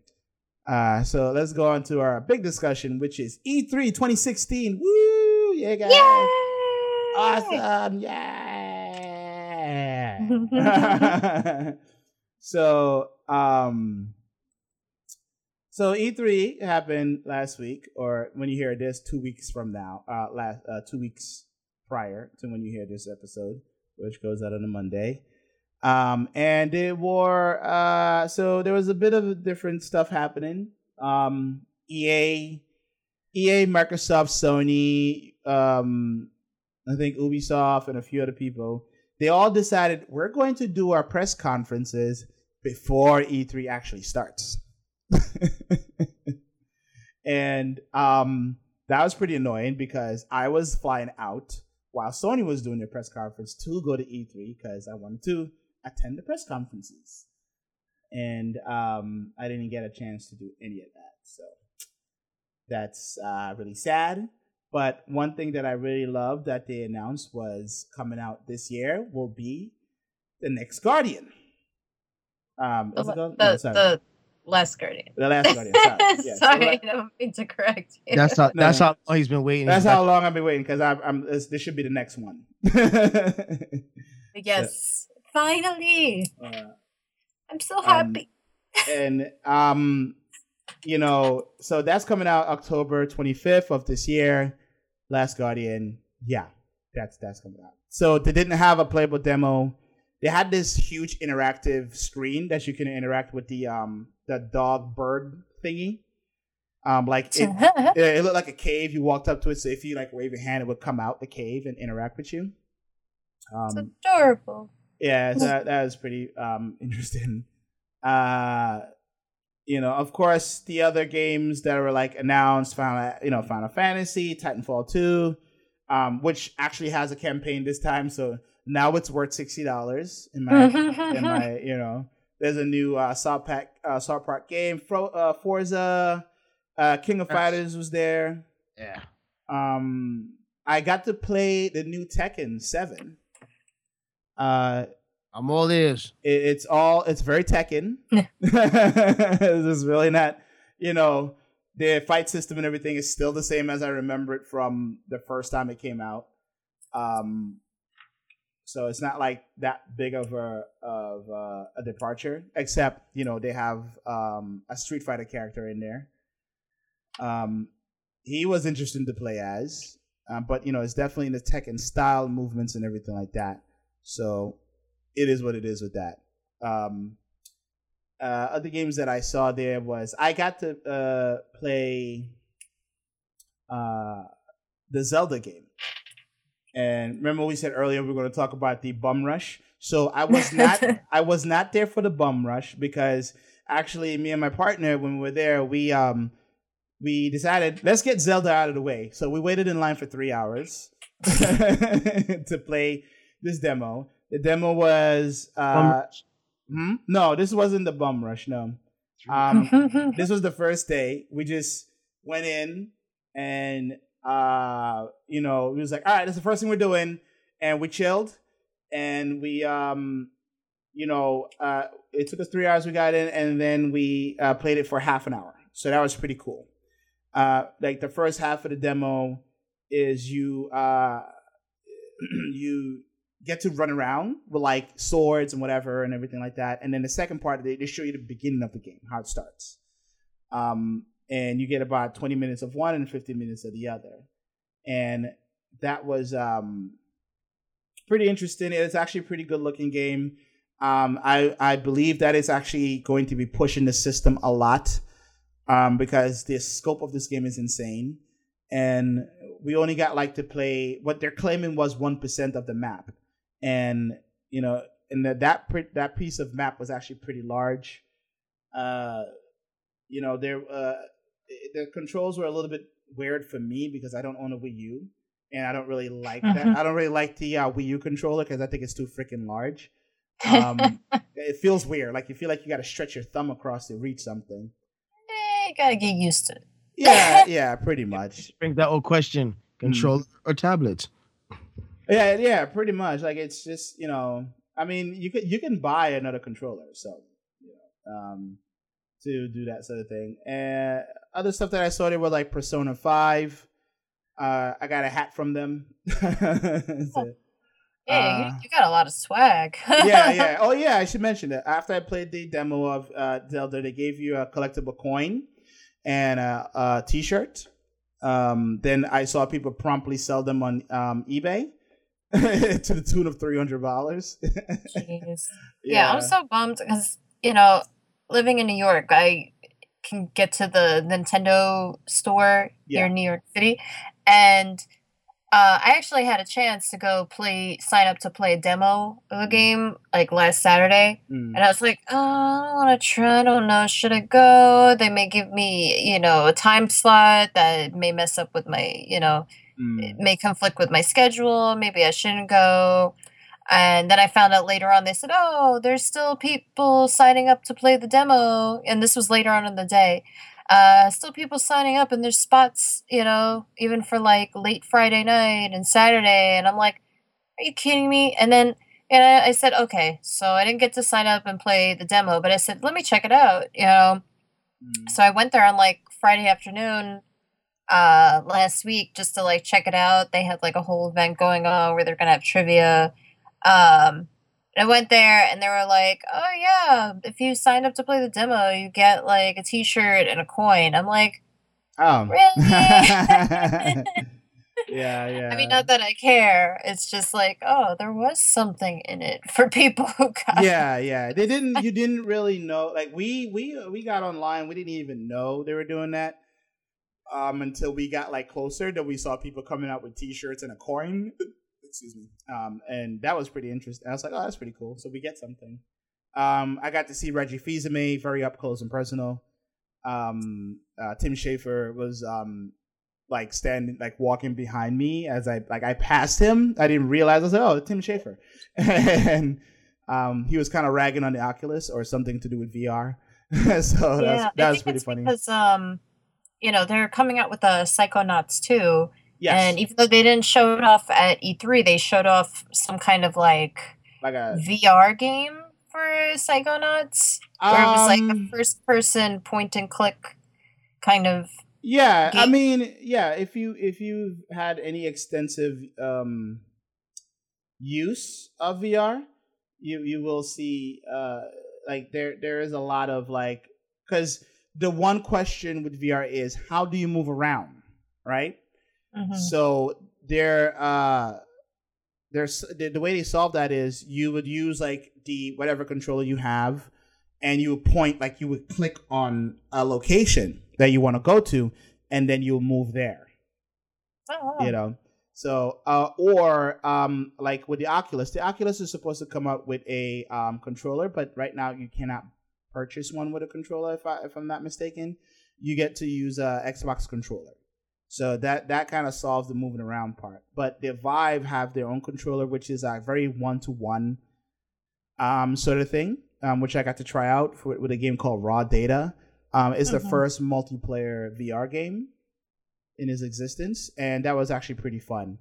uh, so let's go on to our big discussion, which is E3 2016. Woo! Yeah, guys. Yay! Awesome. Yeah. so, um, so E3 happened last week, or when you hear this, two weeks from now, uh, last, uh, two weeks prior to when you hear this episode, which goes out on a Monday. Um, and it were uh, so there was a bit of different stuff happening. Um, EA, EA, Microsoft, Sony, um, I think Ubisoft, and a few other people. They all decided we're going to do our press conferences before E3 actually starts. and um, that was pretty annoying because I was flying out while Sony was doing their press conference to go to E3 because I wanted to attend the press conferences. And um, I didn't get a chance to do any of that. So that's uh, really sad. But one thing that I really love that they announced was coming out this year will be the next Guardian. Um, The, the, No, the Last Guardian. The last Guardian. Sorry. Yeah, Sorry, la- I don't mean to correct you. That's how. No, That's no. how long he's been waiting. That's He's how like, long I've been waiting because I'm, I'm this, this should be the next one. yes. Finally. Uh, I'm so Um, happy. and um, you know, so that's coming out October 25th of this year. Last Guardian, yeah, that's that's coming out. So they didn't have a playable demo. They had this huge interactive screen that you can interact with the um the dog bird thingy. Um, like it, it, it looked like a cave. You walked up to it, so if you like wave your hand, it would come out the cave and interact with you. it's Um, adorable. yeah, that that was pretty um interesting. Uh you know, of course, the other games that were like announced, Final, you know, Final Fantasy, Titanfall 2, um, which actually has a campaign this time, so now it's worth sixty dollars in my in my you know. There's a new uh, South Pack uh, South Park game, Fro, uh, Forza, uh, King of Yes. Fighters was there. yeah. Um, I got to play the new Tekken Seven. Uh, I'm all ears. it, it's all it's very Tekken. this is really not, you know, the fight system and everything is still the same as I remember it from the first time it came out. Um, so it's not like that big of a of a, departure, except you know they have um, a Street Fighter character in there. Um, he was interesting to play as, um, but you know it's definitely in the Tekken style movements and everything like that. So it is what it is with that. Um, uh, other games that I saw there was I got to uh, play uh, the Zelda game, And remember we said earlier we are going to talk about the bum rush. So I was not I was not there for the bum rush because actually me and my partner when we were there we um we decided let's get Zelda out of the way. So we waited in line for 3 hours to play this demo. The demo was uh hmm? no, this wasn't the bum rush, no. Um this was the first day. We just went in and uh you know, we was like, all right, that's the first thing we're doing. And we chilled and we um you know uh it took us three hours we got in and then we uh, played it for half an hour. So that was pretty cool. Uh like the first half of the demo is you uh you get to run around with like swords and whatever and everything like that. And then the second part they, they show you the beginning of the game how it starts. Um and you get about 20 minutes of one and 15 minutes of the other and that was um pretty interesting. It's actually a pretty good looking game. Um, I I believe that is actually going to be pushing the system a lot um, because the scope of this game is insane, and we only got like to play what they're claiming was one percent of the map, and you know, and that that that piece of map was actually pretty large. Uh, you know, there uh, the controls were a little bit weird for me because I don't own a Wii U and I don't really like that. I don't really like the uh, Wii U controller because I think it's too freaking large. Um, it feels weird. Like you feel like you got to stretch your thumb across to reach something. Eh, you gotta get used to it. Yeah, yeah, pretty much. Bring that old question: controller mm. or tablet? Yeah, yeah, pretty much. Like it's just you know, I mean, you can you can buy another controller, so you know, um, to do that sort of thing. And other stuff that I saw there were like Persona Five. Uh, I got a hat from them. so, yeah, uh, you, you, got a lot of swag. yeah, yeah. Oh, yeah. I should mention that after I played the demo of uh, Zelda, they gave you a collectible coin and a a T-shirt. Um, then I saw people promptly sell them on um, eBay to the tune of three hundred dollars. Yeah. yeah, I'm so bummed because you know, living in New York, I can get to the Nintendo store yeah. here in New York City, and uh, I actually had a chance to go play, sign up to play a demo of a mm. game like last Saturday, mm. and I was like, oh, I don't want to try. I don't know. Should I go? They may give me, you know, a time slot that may mess up with my, you know, mm. may conflict with my schedule. Maybe I shouldn't go. And then I found out later on, they said, oh, there's still people signing up to play the demo. And this was later on in the day. Uh, still people signing up, and there's spots, you know, even for like late Friday night and Saturday. And I'm like, are you kidding me? And then and I, I said, okay. So I didn't get to sign up and play the demo, but I said, let me check it out, you know. Mm. So I went there on like Friday afternoon uh last week just to like check it out. They had like a whole event going on where they're gonna have trivia um, I went there and they were like, "Oh yeah, if you signed up to play the demo, you get like a T-shirt and a coin." I'm like, "Oh, really?" yeah, yeah. I mean, not that I care. It's just like, oh, there was something in it for people who got. Yeah, yeah. They didn't. You didn't really know. Like we, we, we got online. We didn't even know they were doing that um, until we got like closer. That we saw people coming out with T-shirts and a coin excuse me. Um, and that was pretty interesting. I was like, oh, that's pretty cool. So we get something. Um, I got to see Reggie Fils-Aimé very up close and personal. Um, uh, Tim Schafer was um, like standing, like walking behind me as I like I passed him. I didn't realize I was like, oh, Tim Schafer, and um, he was kind of ragging on the Oculus or something to do with VR. so yeah, that was pretty funny. Because um, you know, they're coming out with the Psychonauts too Yes. And even though they didn't show it off at E3, they showed off some kind of like, like a VR game for Psychonauts, um, where it was like a um, first person point and click kind of. Yeah, game. I mean, yeah. If you if you've had any extensive um, use of VR, you you will see uh, like there there is a lot of like because the one question with VR is how do you move around, right? Mm-hmm. So they're uh there's the, the way they solve that is you would use like the whatever controller you have and you would point like you would click on a location that you want to go to and then you'll move there. Oh, wow. You know. So, uh, or um, like with the Oculus, the Oculus is supposed to come out with a um, controller, but right now you cannot purchase one with a controller. If I if I'm not mistaken, you get to use a Xbox controller. So that that kind of solves the moving around part. But the Vive have their own controller, which is a very one to one um sort of thing, um, which I got to try out for, with a game called Raw Data. Um, it's Mhm. the first multiplayer VR game in its existence, and that was actually pretty fun.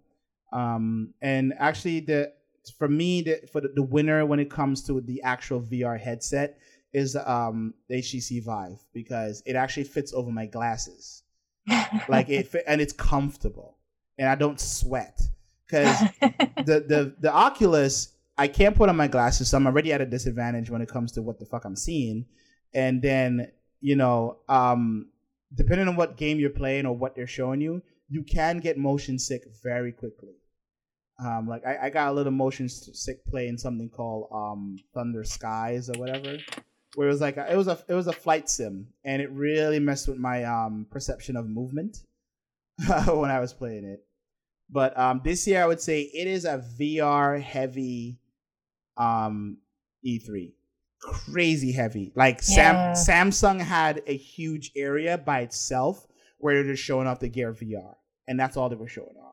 Um, and actually, the for me, the, for the, the winner when it comes to the actual VR headset is um the HTC Vive because it actually fits over my glasses, like it fit, and it's comfortable, and I don't sweat because the the the Oculus I can't put on my glasses, so I'm already at a disadvantage when it comes to what the fuck I'm seeing. And then you know, um, depending on what game you're playing or what they're showing you, you can get motion sick very quickly. Um, like I, I got a little motion sick playing something called um, Thunder Skies or whatever, where it was like a, it was a it was a flight sim, and it really messed with my um, perception of movement when I was playing it. But um, this year, I would say it is a VR heavy um, E3. Crazy heavy. Like Yeah. Sam, Samsung had a huge area by itself where they're just showing off the Gear VR, and that's all they were showing off.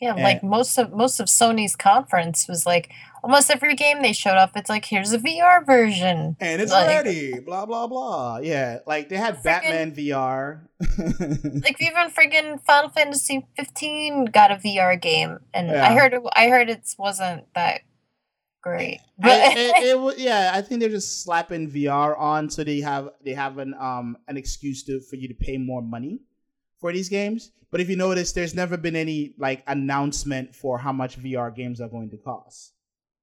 Yeah, And- like most of most of Sony's conference was like almost every game they showed up. It's like here's a VR version. And it's Like- ready. Blah blah blah. Yeah, like they had Friggin- Batman VR. Like even friggin' Final Fantasy 15 got a VR game, and Yeah. I heard it, I heard it wasn't that great. But it, it, it yeah, I think they're just slapping VR on so they have they have an um an excuse to for you to pay more money for these games. But if you notice, there's never been any like announcement for how much VR games are going to cost.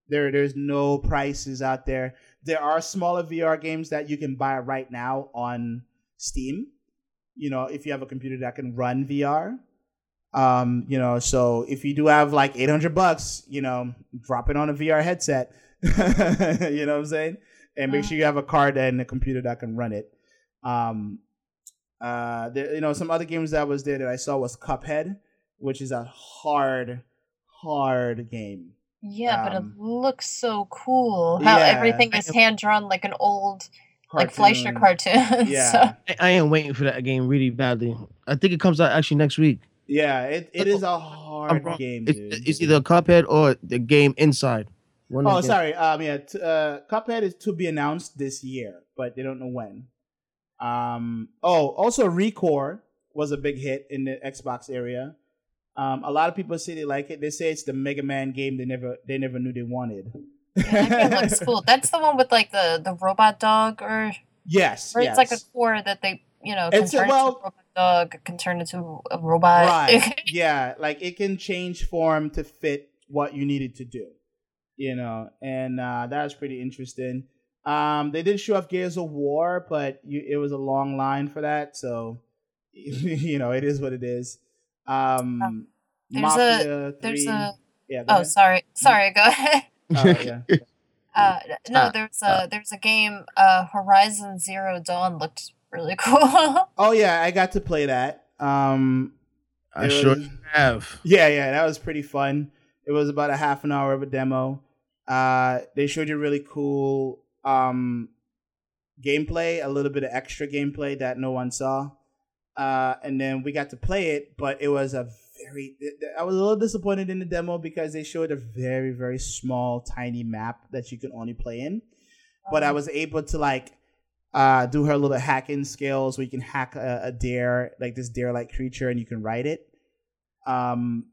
There, there's no prices out there. There are smaller VR games that you can buy right now on Steam. You know, if you have a computer that can run VR. Um, you know, so if you do have like 800 bucks, you know, drop it on a VR headset. you know what I'm saying? And make sure you have a card and a computer that can run it. Um, uh, there, you know, some other games that was there that I saw was Cuphead, which is a hard, hard game. yeah, but it um, looks so cool. How yeah. everything is hand drawn like an old like Fleischer Cartoon. cartoon. Yeah, so, I, I am waiting for that game really badly. I think it comes out actually next week. yeah, it, it is a I'm hard wrong. game, It's, it's either Cuphead or the game Inside. One of Oh, the- sorry. Um, yeah, t- uh, Cuphead is to be announced this year, but they don't know when. Um, oh, also Recore was a big hit in the Xbox area. Um, a lot of people say they like it. They say it's the Mega Man game they never they never knew they wanted. that game looks cool. That's the one with like the the robot dog, or yes, or yes. it's like a core that they you know can It's a- turn well- into a robot dog, can turn into a robot. right. yeah, like it can change form to fit what you needed to do. You know, and uh, that was pretty interesting. Um, they did show off Gears of War, but you, it was a long line for that, so you know it is what it is. Um, There's a- There's 3 a yeah. Oh ahead. sorry sorry go ahead. Oh, yeah. Uh, no, Ah, there's a there's a game. Uh, Horizon Zero Dawn looked really cool. Oh yeah, I got to play that. Um, I it sure was- have. Yeah, yeah, that was pretty fun. It was about a half an hour of a demo. Uh, they showed you really cool um, gameplay, a little bit of extra gameplay that no one saw. Uh, and then we got to play it, but it was a very. I was a little disappointed in the demo because they showed a very, very small, tiny map that you can only play in. But I was able to like uh, do her little hacking skills where you can hack a, a dare, like this dare-like creature, and you can ride it. Um,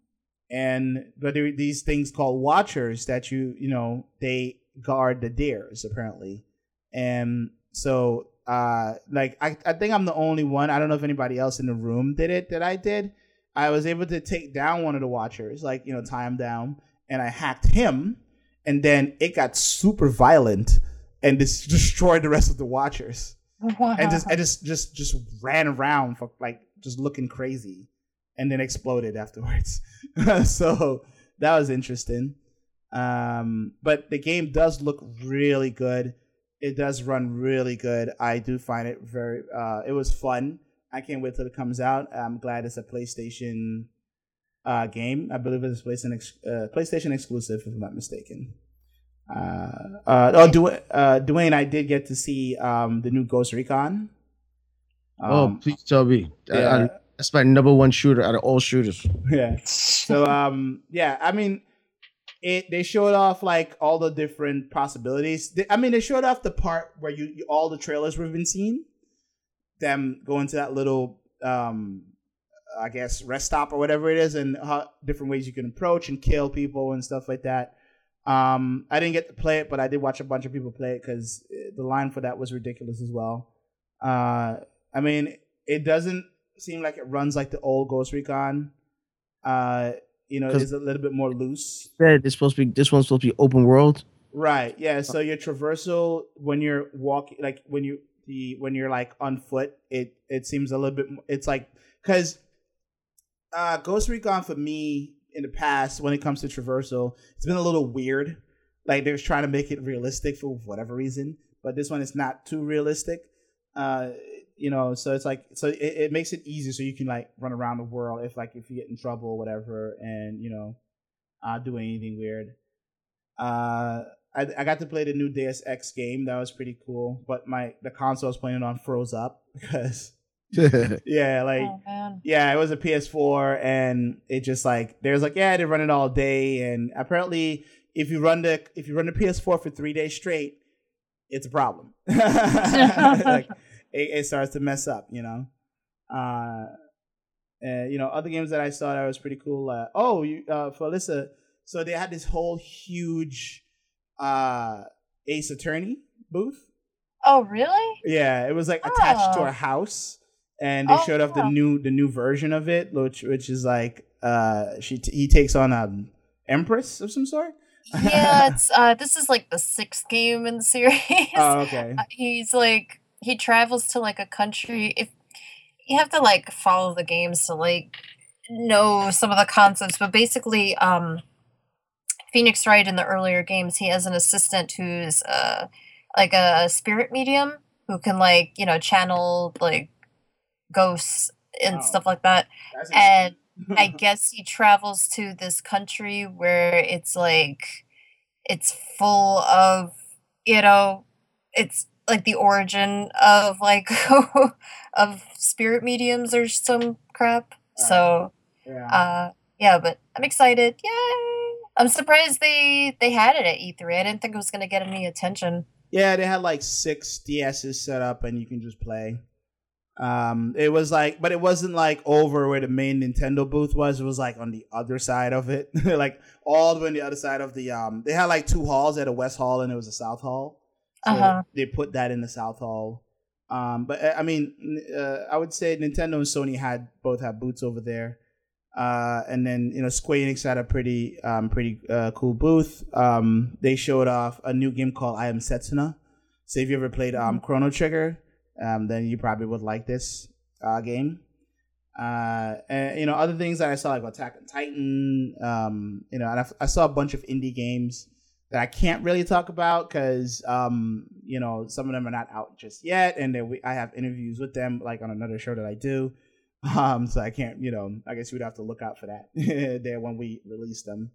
and but there are these things called watchers that you you know they guard the dares apparently, and so uh like I I think I'm the only one. I don't know if anybody else in the room did it that I did. I was able to take down one of the watchers, like you know, tie him down, and I hacked him, and then it got super violent and just destroyed the rest of the watchers wow. and just I just just just ran around for like just looking crazy, and then exploded afterwards. so that was interesting. Um, but the game does look really good. It does run really good. I do find it very. Uh, it was fun. I can't wait till it comes out. I'm glad it's a PlayStation uh, game. I believe it's PlayStation, ex- uh, PlayStation exclusive, if I'm not mistaken. Uh, uh, oh, Dwayne, uh, Dwayne, I did get to see um, the new Ghost Recon. oh, Um, please tell me. I- I- that's my number one shooter out of all shooters. yeah. So um yeah, I mean it they showed off like all the different possibilities. They- I mean they showed off the part where you, you all the trailers we've been seeing them going to that little um I guess rest stop or whatever it is and how different ways you can approach and kill people and stuff like that. Um I didn't get to play it but I did watch a bunch of people play it cuz the line for that was ridiculous as well. Uh I mean it doesn't seem like it runs like the old Ghost Recon. Uh, you know, it's a little bit more loose. Said This supposed to be this one's supposed to be open world. Right. Yeah. So your traversal when you're walking, like when you the when you're like on foot, it it seems a little bit. It's like because uh, Ghost Recon for me in the past when it comes to traversal, it's been a little weird. Like they're trying to make it realistic for whatever reason, but this one is not too realistic. Uh, you know, so it's like so it, it makes it easy so you can like run around the world if like if you get in trouble or whatever, and you know, uh, do anything weird. Uh, I, I got to play the new Deus Ex game. That was pretty cool. But my the console I was playing it on froze up because yeah, like oh yeah, it was a PS4, and it just like there's like yeah, they run it all day, and apparently if you run the if you run the PS4 for three days straight, it's a problem. like it, it starts to mess up, you know. Uh, you know other games that I saw that was pretty cool. Uh, oh, you uh, for Alyssa, so they had this whole huge uh Ace Attorney booth. Oh really? Yeah, it was like attached to Oh. a house, and they Oh, showed off the new the new version of it, which which is like uh she t- he takes on a empress of some sort. Yeah, it's uh this is like the sixth game in the series. oh, okay. He's like he travels to like a country if you have to like follow the games to like know some of the concepts, but basically um Phoenix Wright in the earlier games, he has an assistant who's uh like a spirit medium who can like, you know, channel like ghosts and Oh. stuff like that. And. I guess he travels to this country where it's like it's full of you know it's like the origin of like of spirit mediums or some crap. So yeah. uh yeah, but I'm excited. Yay! I'm surprised they they had it at E3. I didn't think it was gonna get any attention. Yeah, they had like six DSs set up, and you can just play. Um, it was like, but it wasn't like over where the main Nintendo booth was. It was like on the other side of it, like all the way on the other side of the. Um, they had like two halls. They had a West Hall and it was a South Hall. So Uh-huh. they put that in the South Hall. Um, but I mean, uh, I would say Nintendo and Sony had both had booths over there. Uh, and then you know Square Enix had a pretty um, pretty uh, cool booth. Um, they showed off a new game called I Am Setsuna. So if you ever played um, Chrono Trigger, um, then you probably would like this uh, game. Uh, and you know other things that I saw like Attack on Titan. Um, you know, and I, I saw a bunch of indie games that I can't really talk about because um, you know some of them are not out just yet, and we, I have interviews with them like on another show that I do. Um, so I can't, you know, I guess you'd have to look out for that there when we release them.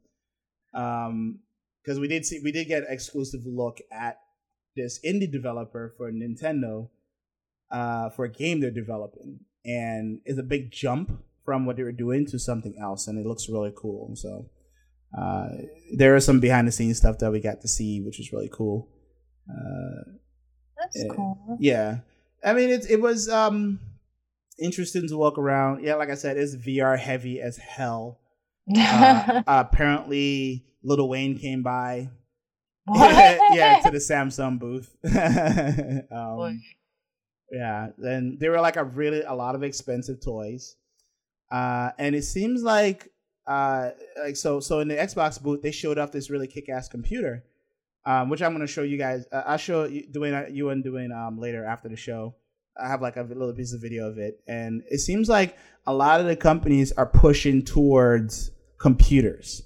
Um, because we did see, we did get an exclusive look at this indie developer for Nintendo, uh, for a game they're developing, and it's a big jump from what they were doing to something else, and it looks really cool. So, uh, there is some behind the scenes stuff that we got to see, which is really cool. Uh, That's Yeah. cool. yeah, I mean it. It was um interesting to walk around. Yeah, like I said, it's VR heavy as hell. Uh, apparently, Lil Wayne came by. yeah, to the Samsung booth. um, Boy. yeah, then there were like a really a lot of expensive toys, uh, and it seems like uh, like so so in the Xbox booth they showed off this really kick ass computer, um, which I'm gonna show you guys. Uh, I'll show you doing you and doing um later after the show. I have like a little piece of video of it, and it seems like a lot of the companies are pushing towards computers,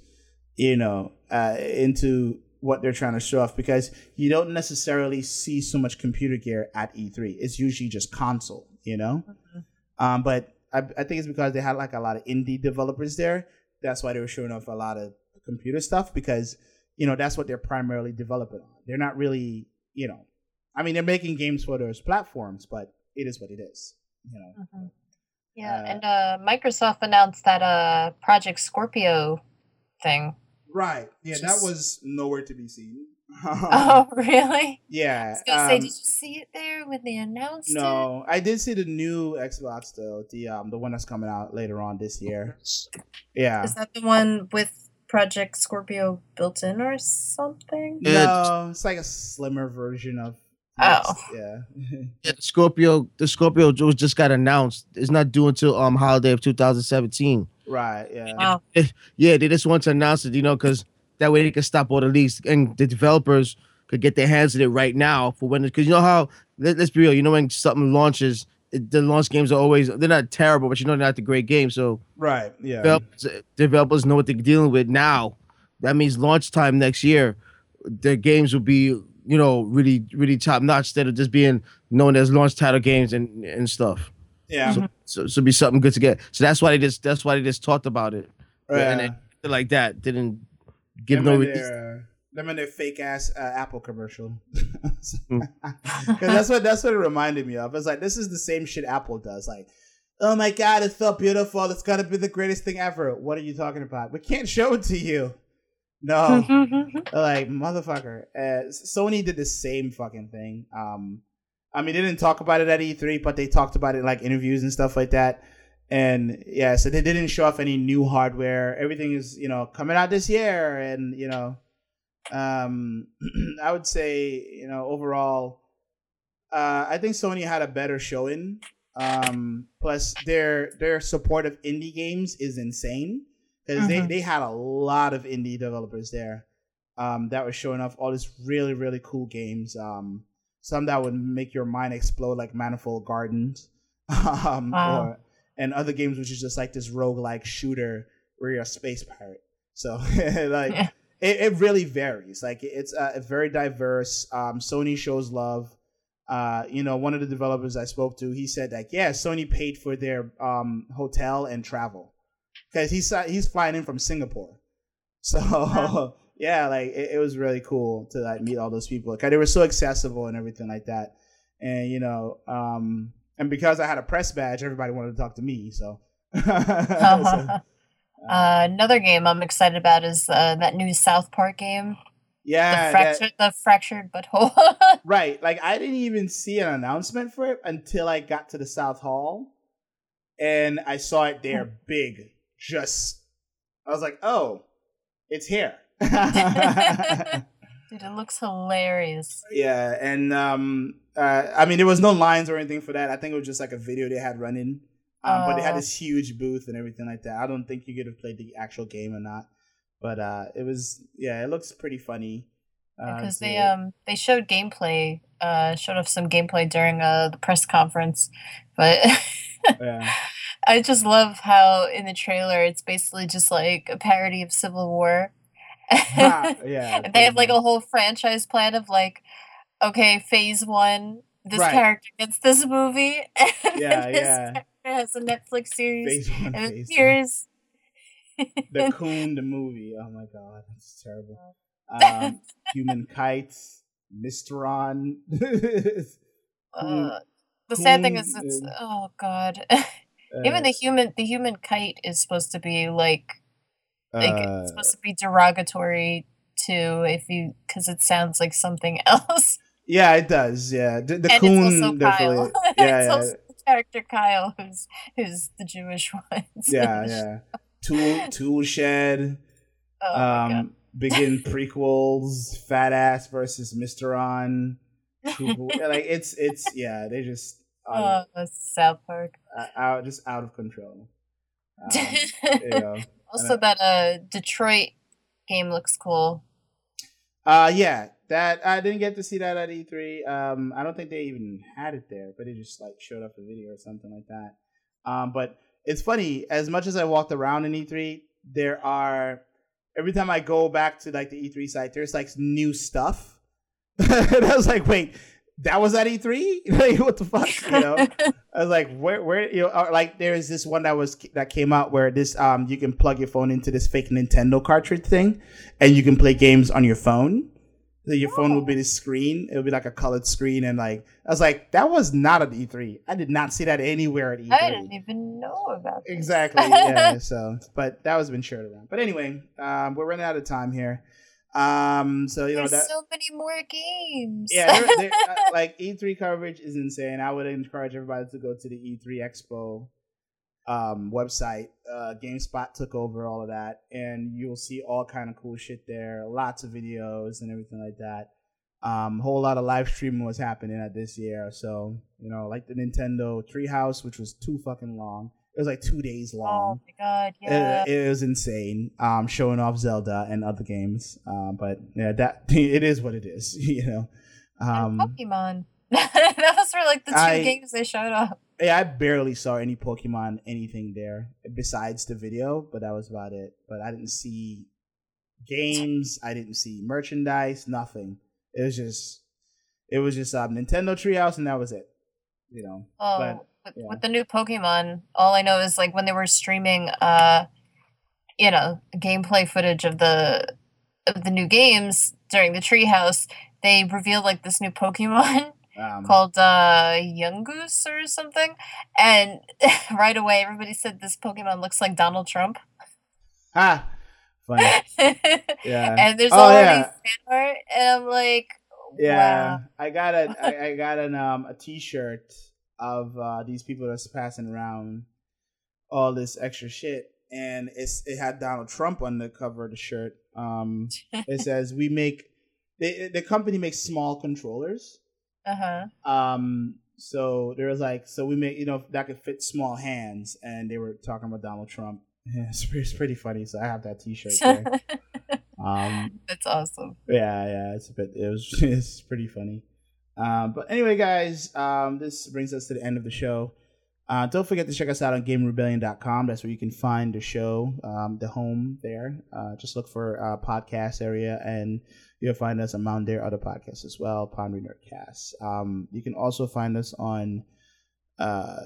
you know, uh, into what they're trying to show off because you don't necessarily see so much computer gear at E3. It's usually just console, you know. Um, but I, I think it's because they had like a lot of indie developers there that's why they were showing off a lot of computer stuff because you know that's what they're primarily developing on. They're not really, you know, I mean, they're making games for those platforms, but it is what it is. You know. Mhm. Yeah, Uh, and uh, Microsoft announced that uh, Project Scorpio thing. Right. Yeah, that was nowhere to be seen. Oh, really? yeah. I was gonna say, um, did you see it there when they announced it? no, I did see the new Xbox though, the um the one that's coming out later on this year. Yeah. Is that the one with Project Scorpio built in or something? No, it's like a slimmer version of. Oh. Yeah. Yeah, the Scorpio, the Scorpio was just got announced. It's not due until um holiday of 2017. right. Yeah. Wow. Yeah, they just want to announce it, you know, because that way they can stop all the leaks and the developers could get their hands on it right now for when. Because you know how let, us be real, you know when something launches, it, the launch games are always they're not terrible, but you know they're not the great game. So Right. Yeah. developers, developers know what they're dealing with now. That means launch time next year, their games will be you know really really top notch instead of just being known as launch title games and and stuff. Yeah. So so, so be something good to get. So that's why they just that's why they just talked about it. and Yeah. they, like that didn't give Them no release. their, uh, them and their fake ass uh, Apple commercial. Because Mm. that's what that's what it reminded me of. It's like this is the same shit Apple does. Like, oh my god, it's so beautiful. It's gonna be the greatest thing ever. What are you talking about? We can't show it to you. No, like motherfucker. Uh, Sony did the same fucking thing. Um, I mean, they didn't talk about it at E3, but they talked about it in like interviews and stuff like that. And yeah, so they didn't show off any new hardware. Everything is you know coming out this year, and you know, um, I would say you know overall, uh, I think Sony had a better showing. Um, plus their their support of indie games is insane because they Mhm. they had a lot of indie developers there um, that were showing off all these really really cool games. Um, some that would make your mind explode, like Manifold Gardens, um, Wow. And other games which is just like this roguelike shooter where you're a space pirate. So like Yeah. it, it really varies. Like it's uh, very diverse. Um, Sony shows love. Uh, you know, one of the developers I spoke to, he said like, yeah, Sony paid for their um, hotel and travel because he's he's flying in from Singapore. So Wow. yeah, like it, it was really cool to like meet all those people. Cause they were so accessible and everything like that. And you know, um, and because I had a press badge, everybody wanted to talk to me. So, so, Uh, another game I'm excited about is uh, that new South Park game, yeah, the that- fractured, the fractured butthole. Right. Like I didn't even see an announcement for it until I got to the South Hall and I saw it there big. Just I was like, "Oh, it's here." Dude, it looks hilarious. yeah, and um uh I mean there was no lines or anything for that. I think it was just like a video they had running. Um, but they had Oh. this huge booth and everything like that. I don't think you could have played the actual game or not. But uh it was yeah, it looks pretty funny. Uh, Because to- they um they showed gameplay, uh showed off some gameplay during uh the press conference, but yeah. I just love how in the trailer it's basically just like a parody of Civil War. Yeah. They have like a whole franchise plan of like, okay, phase one, this Right. character gets this movie, and Yeah, then this yeah. character has a Netflix series, phase one, and here's the Coon the movie. Oh my god, that's terrible. Um, Human Kites, Mysterion. uh, the sad thing is, it's oh god. Uh, Even the human, the human kite is supposed to be like, like uh, it's supposed to be derogatory to if you, because it sounds like something else. yeah, it does. Yeah, the, Coon it's also definitely. Yeah, it's yeah, character Kyle, who's who's the Jewish one. yeah, yeah. Tool, Tool Shed. Oh um, begin prequels. Fat Ass versus Mysterion. Trooper- like it's it's yeah. They just out, Oh, South Park. out just out of control. Um, you know. also, that uh Detroit game looks cool. Uh yeah, that I didn't get to see that at E3. Um, I don't think they even had it there, but it just like showed up a video or something like that. Um, but it's funny. As much as I walked around in E3, there are every time I go back to like the E3 site, there's like new stuff. and I was like, wait, that was at E3. like what the fuck? You know, I was like, where, where, you know, like there is this one that was that came out where this um you can plug your phone into this fake Nintendo cartridge thing, and you can play games on your phone. So your phone would be the screen. It would be like a colored screen, and like I was like, that was not at E3. I did not see that anywhere at E3. I didn't even know about this. Exactly. Yeah. so, but that was been shared around. But anyway, um, we're running out of time here. Um, so you know There's that. so many more games. yeah, they're, they're, uh, like E3 coverage is insane. I would encourage everybody to go to the E3 Expo um, website. Uh, GameSpot took over all of that, and you'll see all kind of cool shit there. Lots of videos and everything like that. Um, whole lot of live streaming was happening at this year. So you know, like the Nintendo Treehouse, which was too fucking long. It was like two days long. oh my god, yeah. It, it was insane. Um, showing off Zelda and other games. Um, but yeah, that it is what it is. You know. Um, Pokemon. that was for like the two I- games they showed off. yeah, I barely saw any Pokemon anything there besides the video, but that was about it. But I didn't see games. I didn't see merchandise. Nothing. It was just, it was just um, Nintendo Treehouse, and that was it. You know. Oh, But, yeah. with the new Pokemon, all I know is like when they were streaming, uh, you know, gameplay footage of the of the new games during the Treehouse, they revealed like this new Pokemon Um, called uh Yungoos or something, and right away everybody said this Pokemon looks like Donald Trump. ah, funny. Yeah. and there's Oh, already yeah. fan art, and I'm like, Yeah, wow. I got a I, I got an um a T-shirt of uh these people that's passing around all this extra shit, and it's it had Donald Trump on the cover of the shirt. Um, it says we make they, the company makes small controllers. Uh huh. Um, so there was like so we make you know that could fit small hands, and they were talking about Donald Trump. Yeah, it's, pretty- it's pretty funny. So I have that T-shirt. There. um, That's awesome. yeah, yeah, it's a bit. It was it's pretty funny. Um, but anyway, guys, um, this brings us to the end of the show. Uh, don't forget to check us out on GameRebellion.com. That's where you can find the show, um, the home there. Uh, just look for uh, podcast area, and you'll find us among their other podcasts as well, Pondry Nerdcast. Um, you can also find us on uh,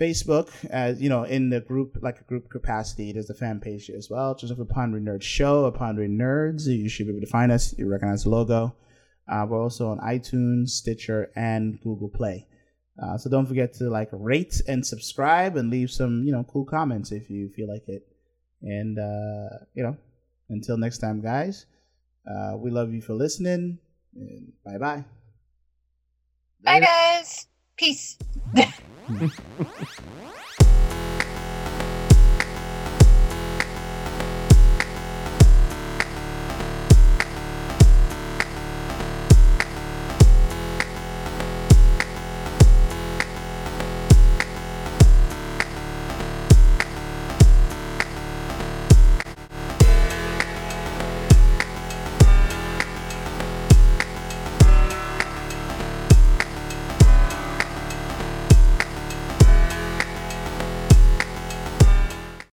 Facebook, as you know, in the group, like a group capacity. There's a fan page as well. Just look for Pondry Nerd Show or Pondry Nerds. You should be able to find us. You recognize the logo. Uh, we're also on iTunes, Stitcher, and Google Play. Uh, so don't forget to like rate and subscribe and leave some you know cool comments if you feel like it. And uh, you know, until next time, guys. Uh, we love you for listening. And bye bye. Bye, guys. Peace.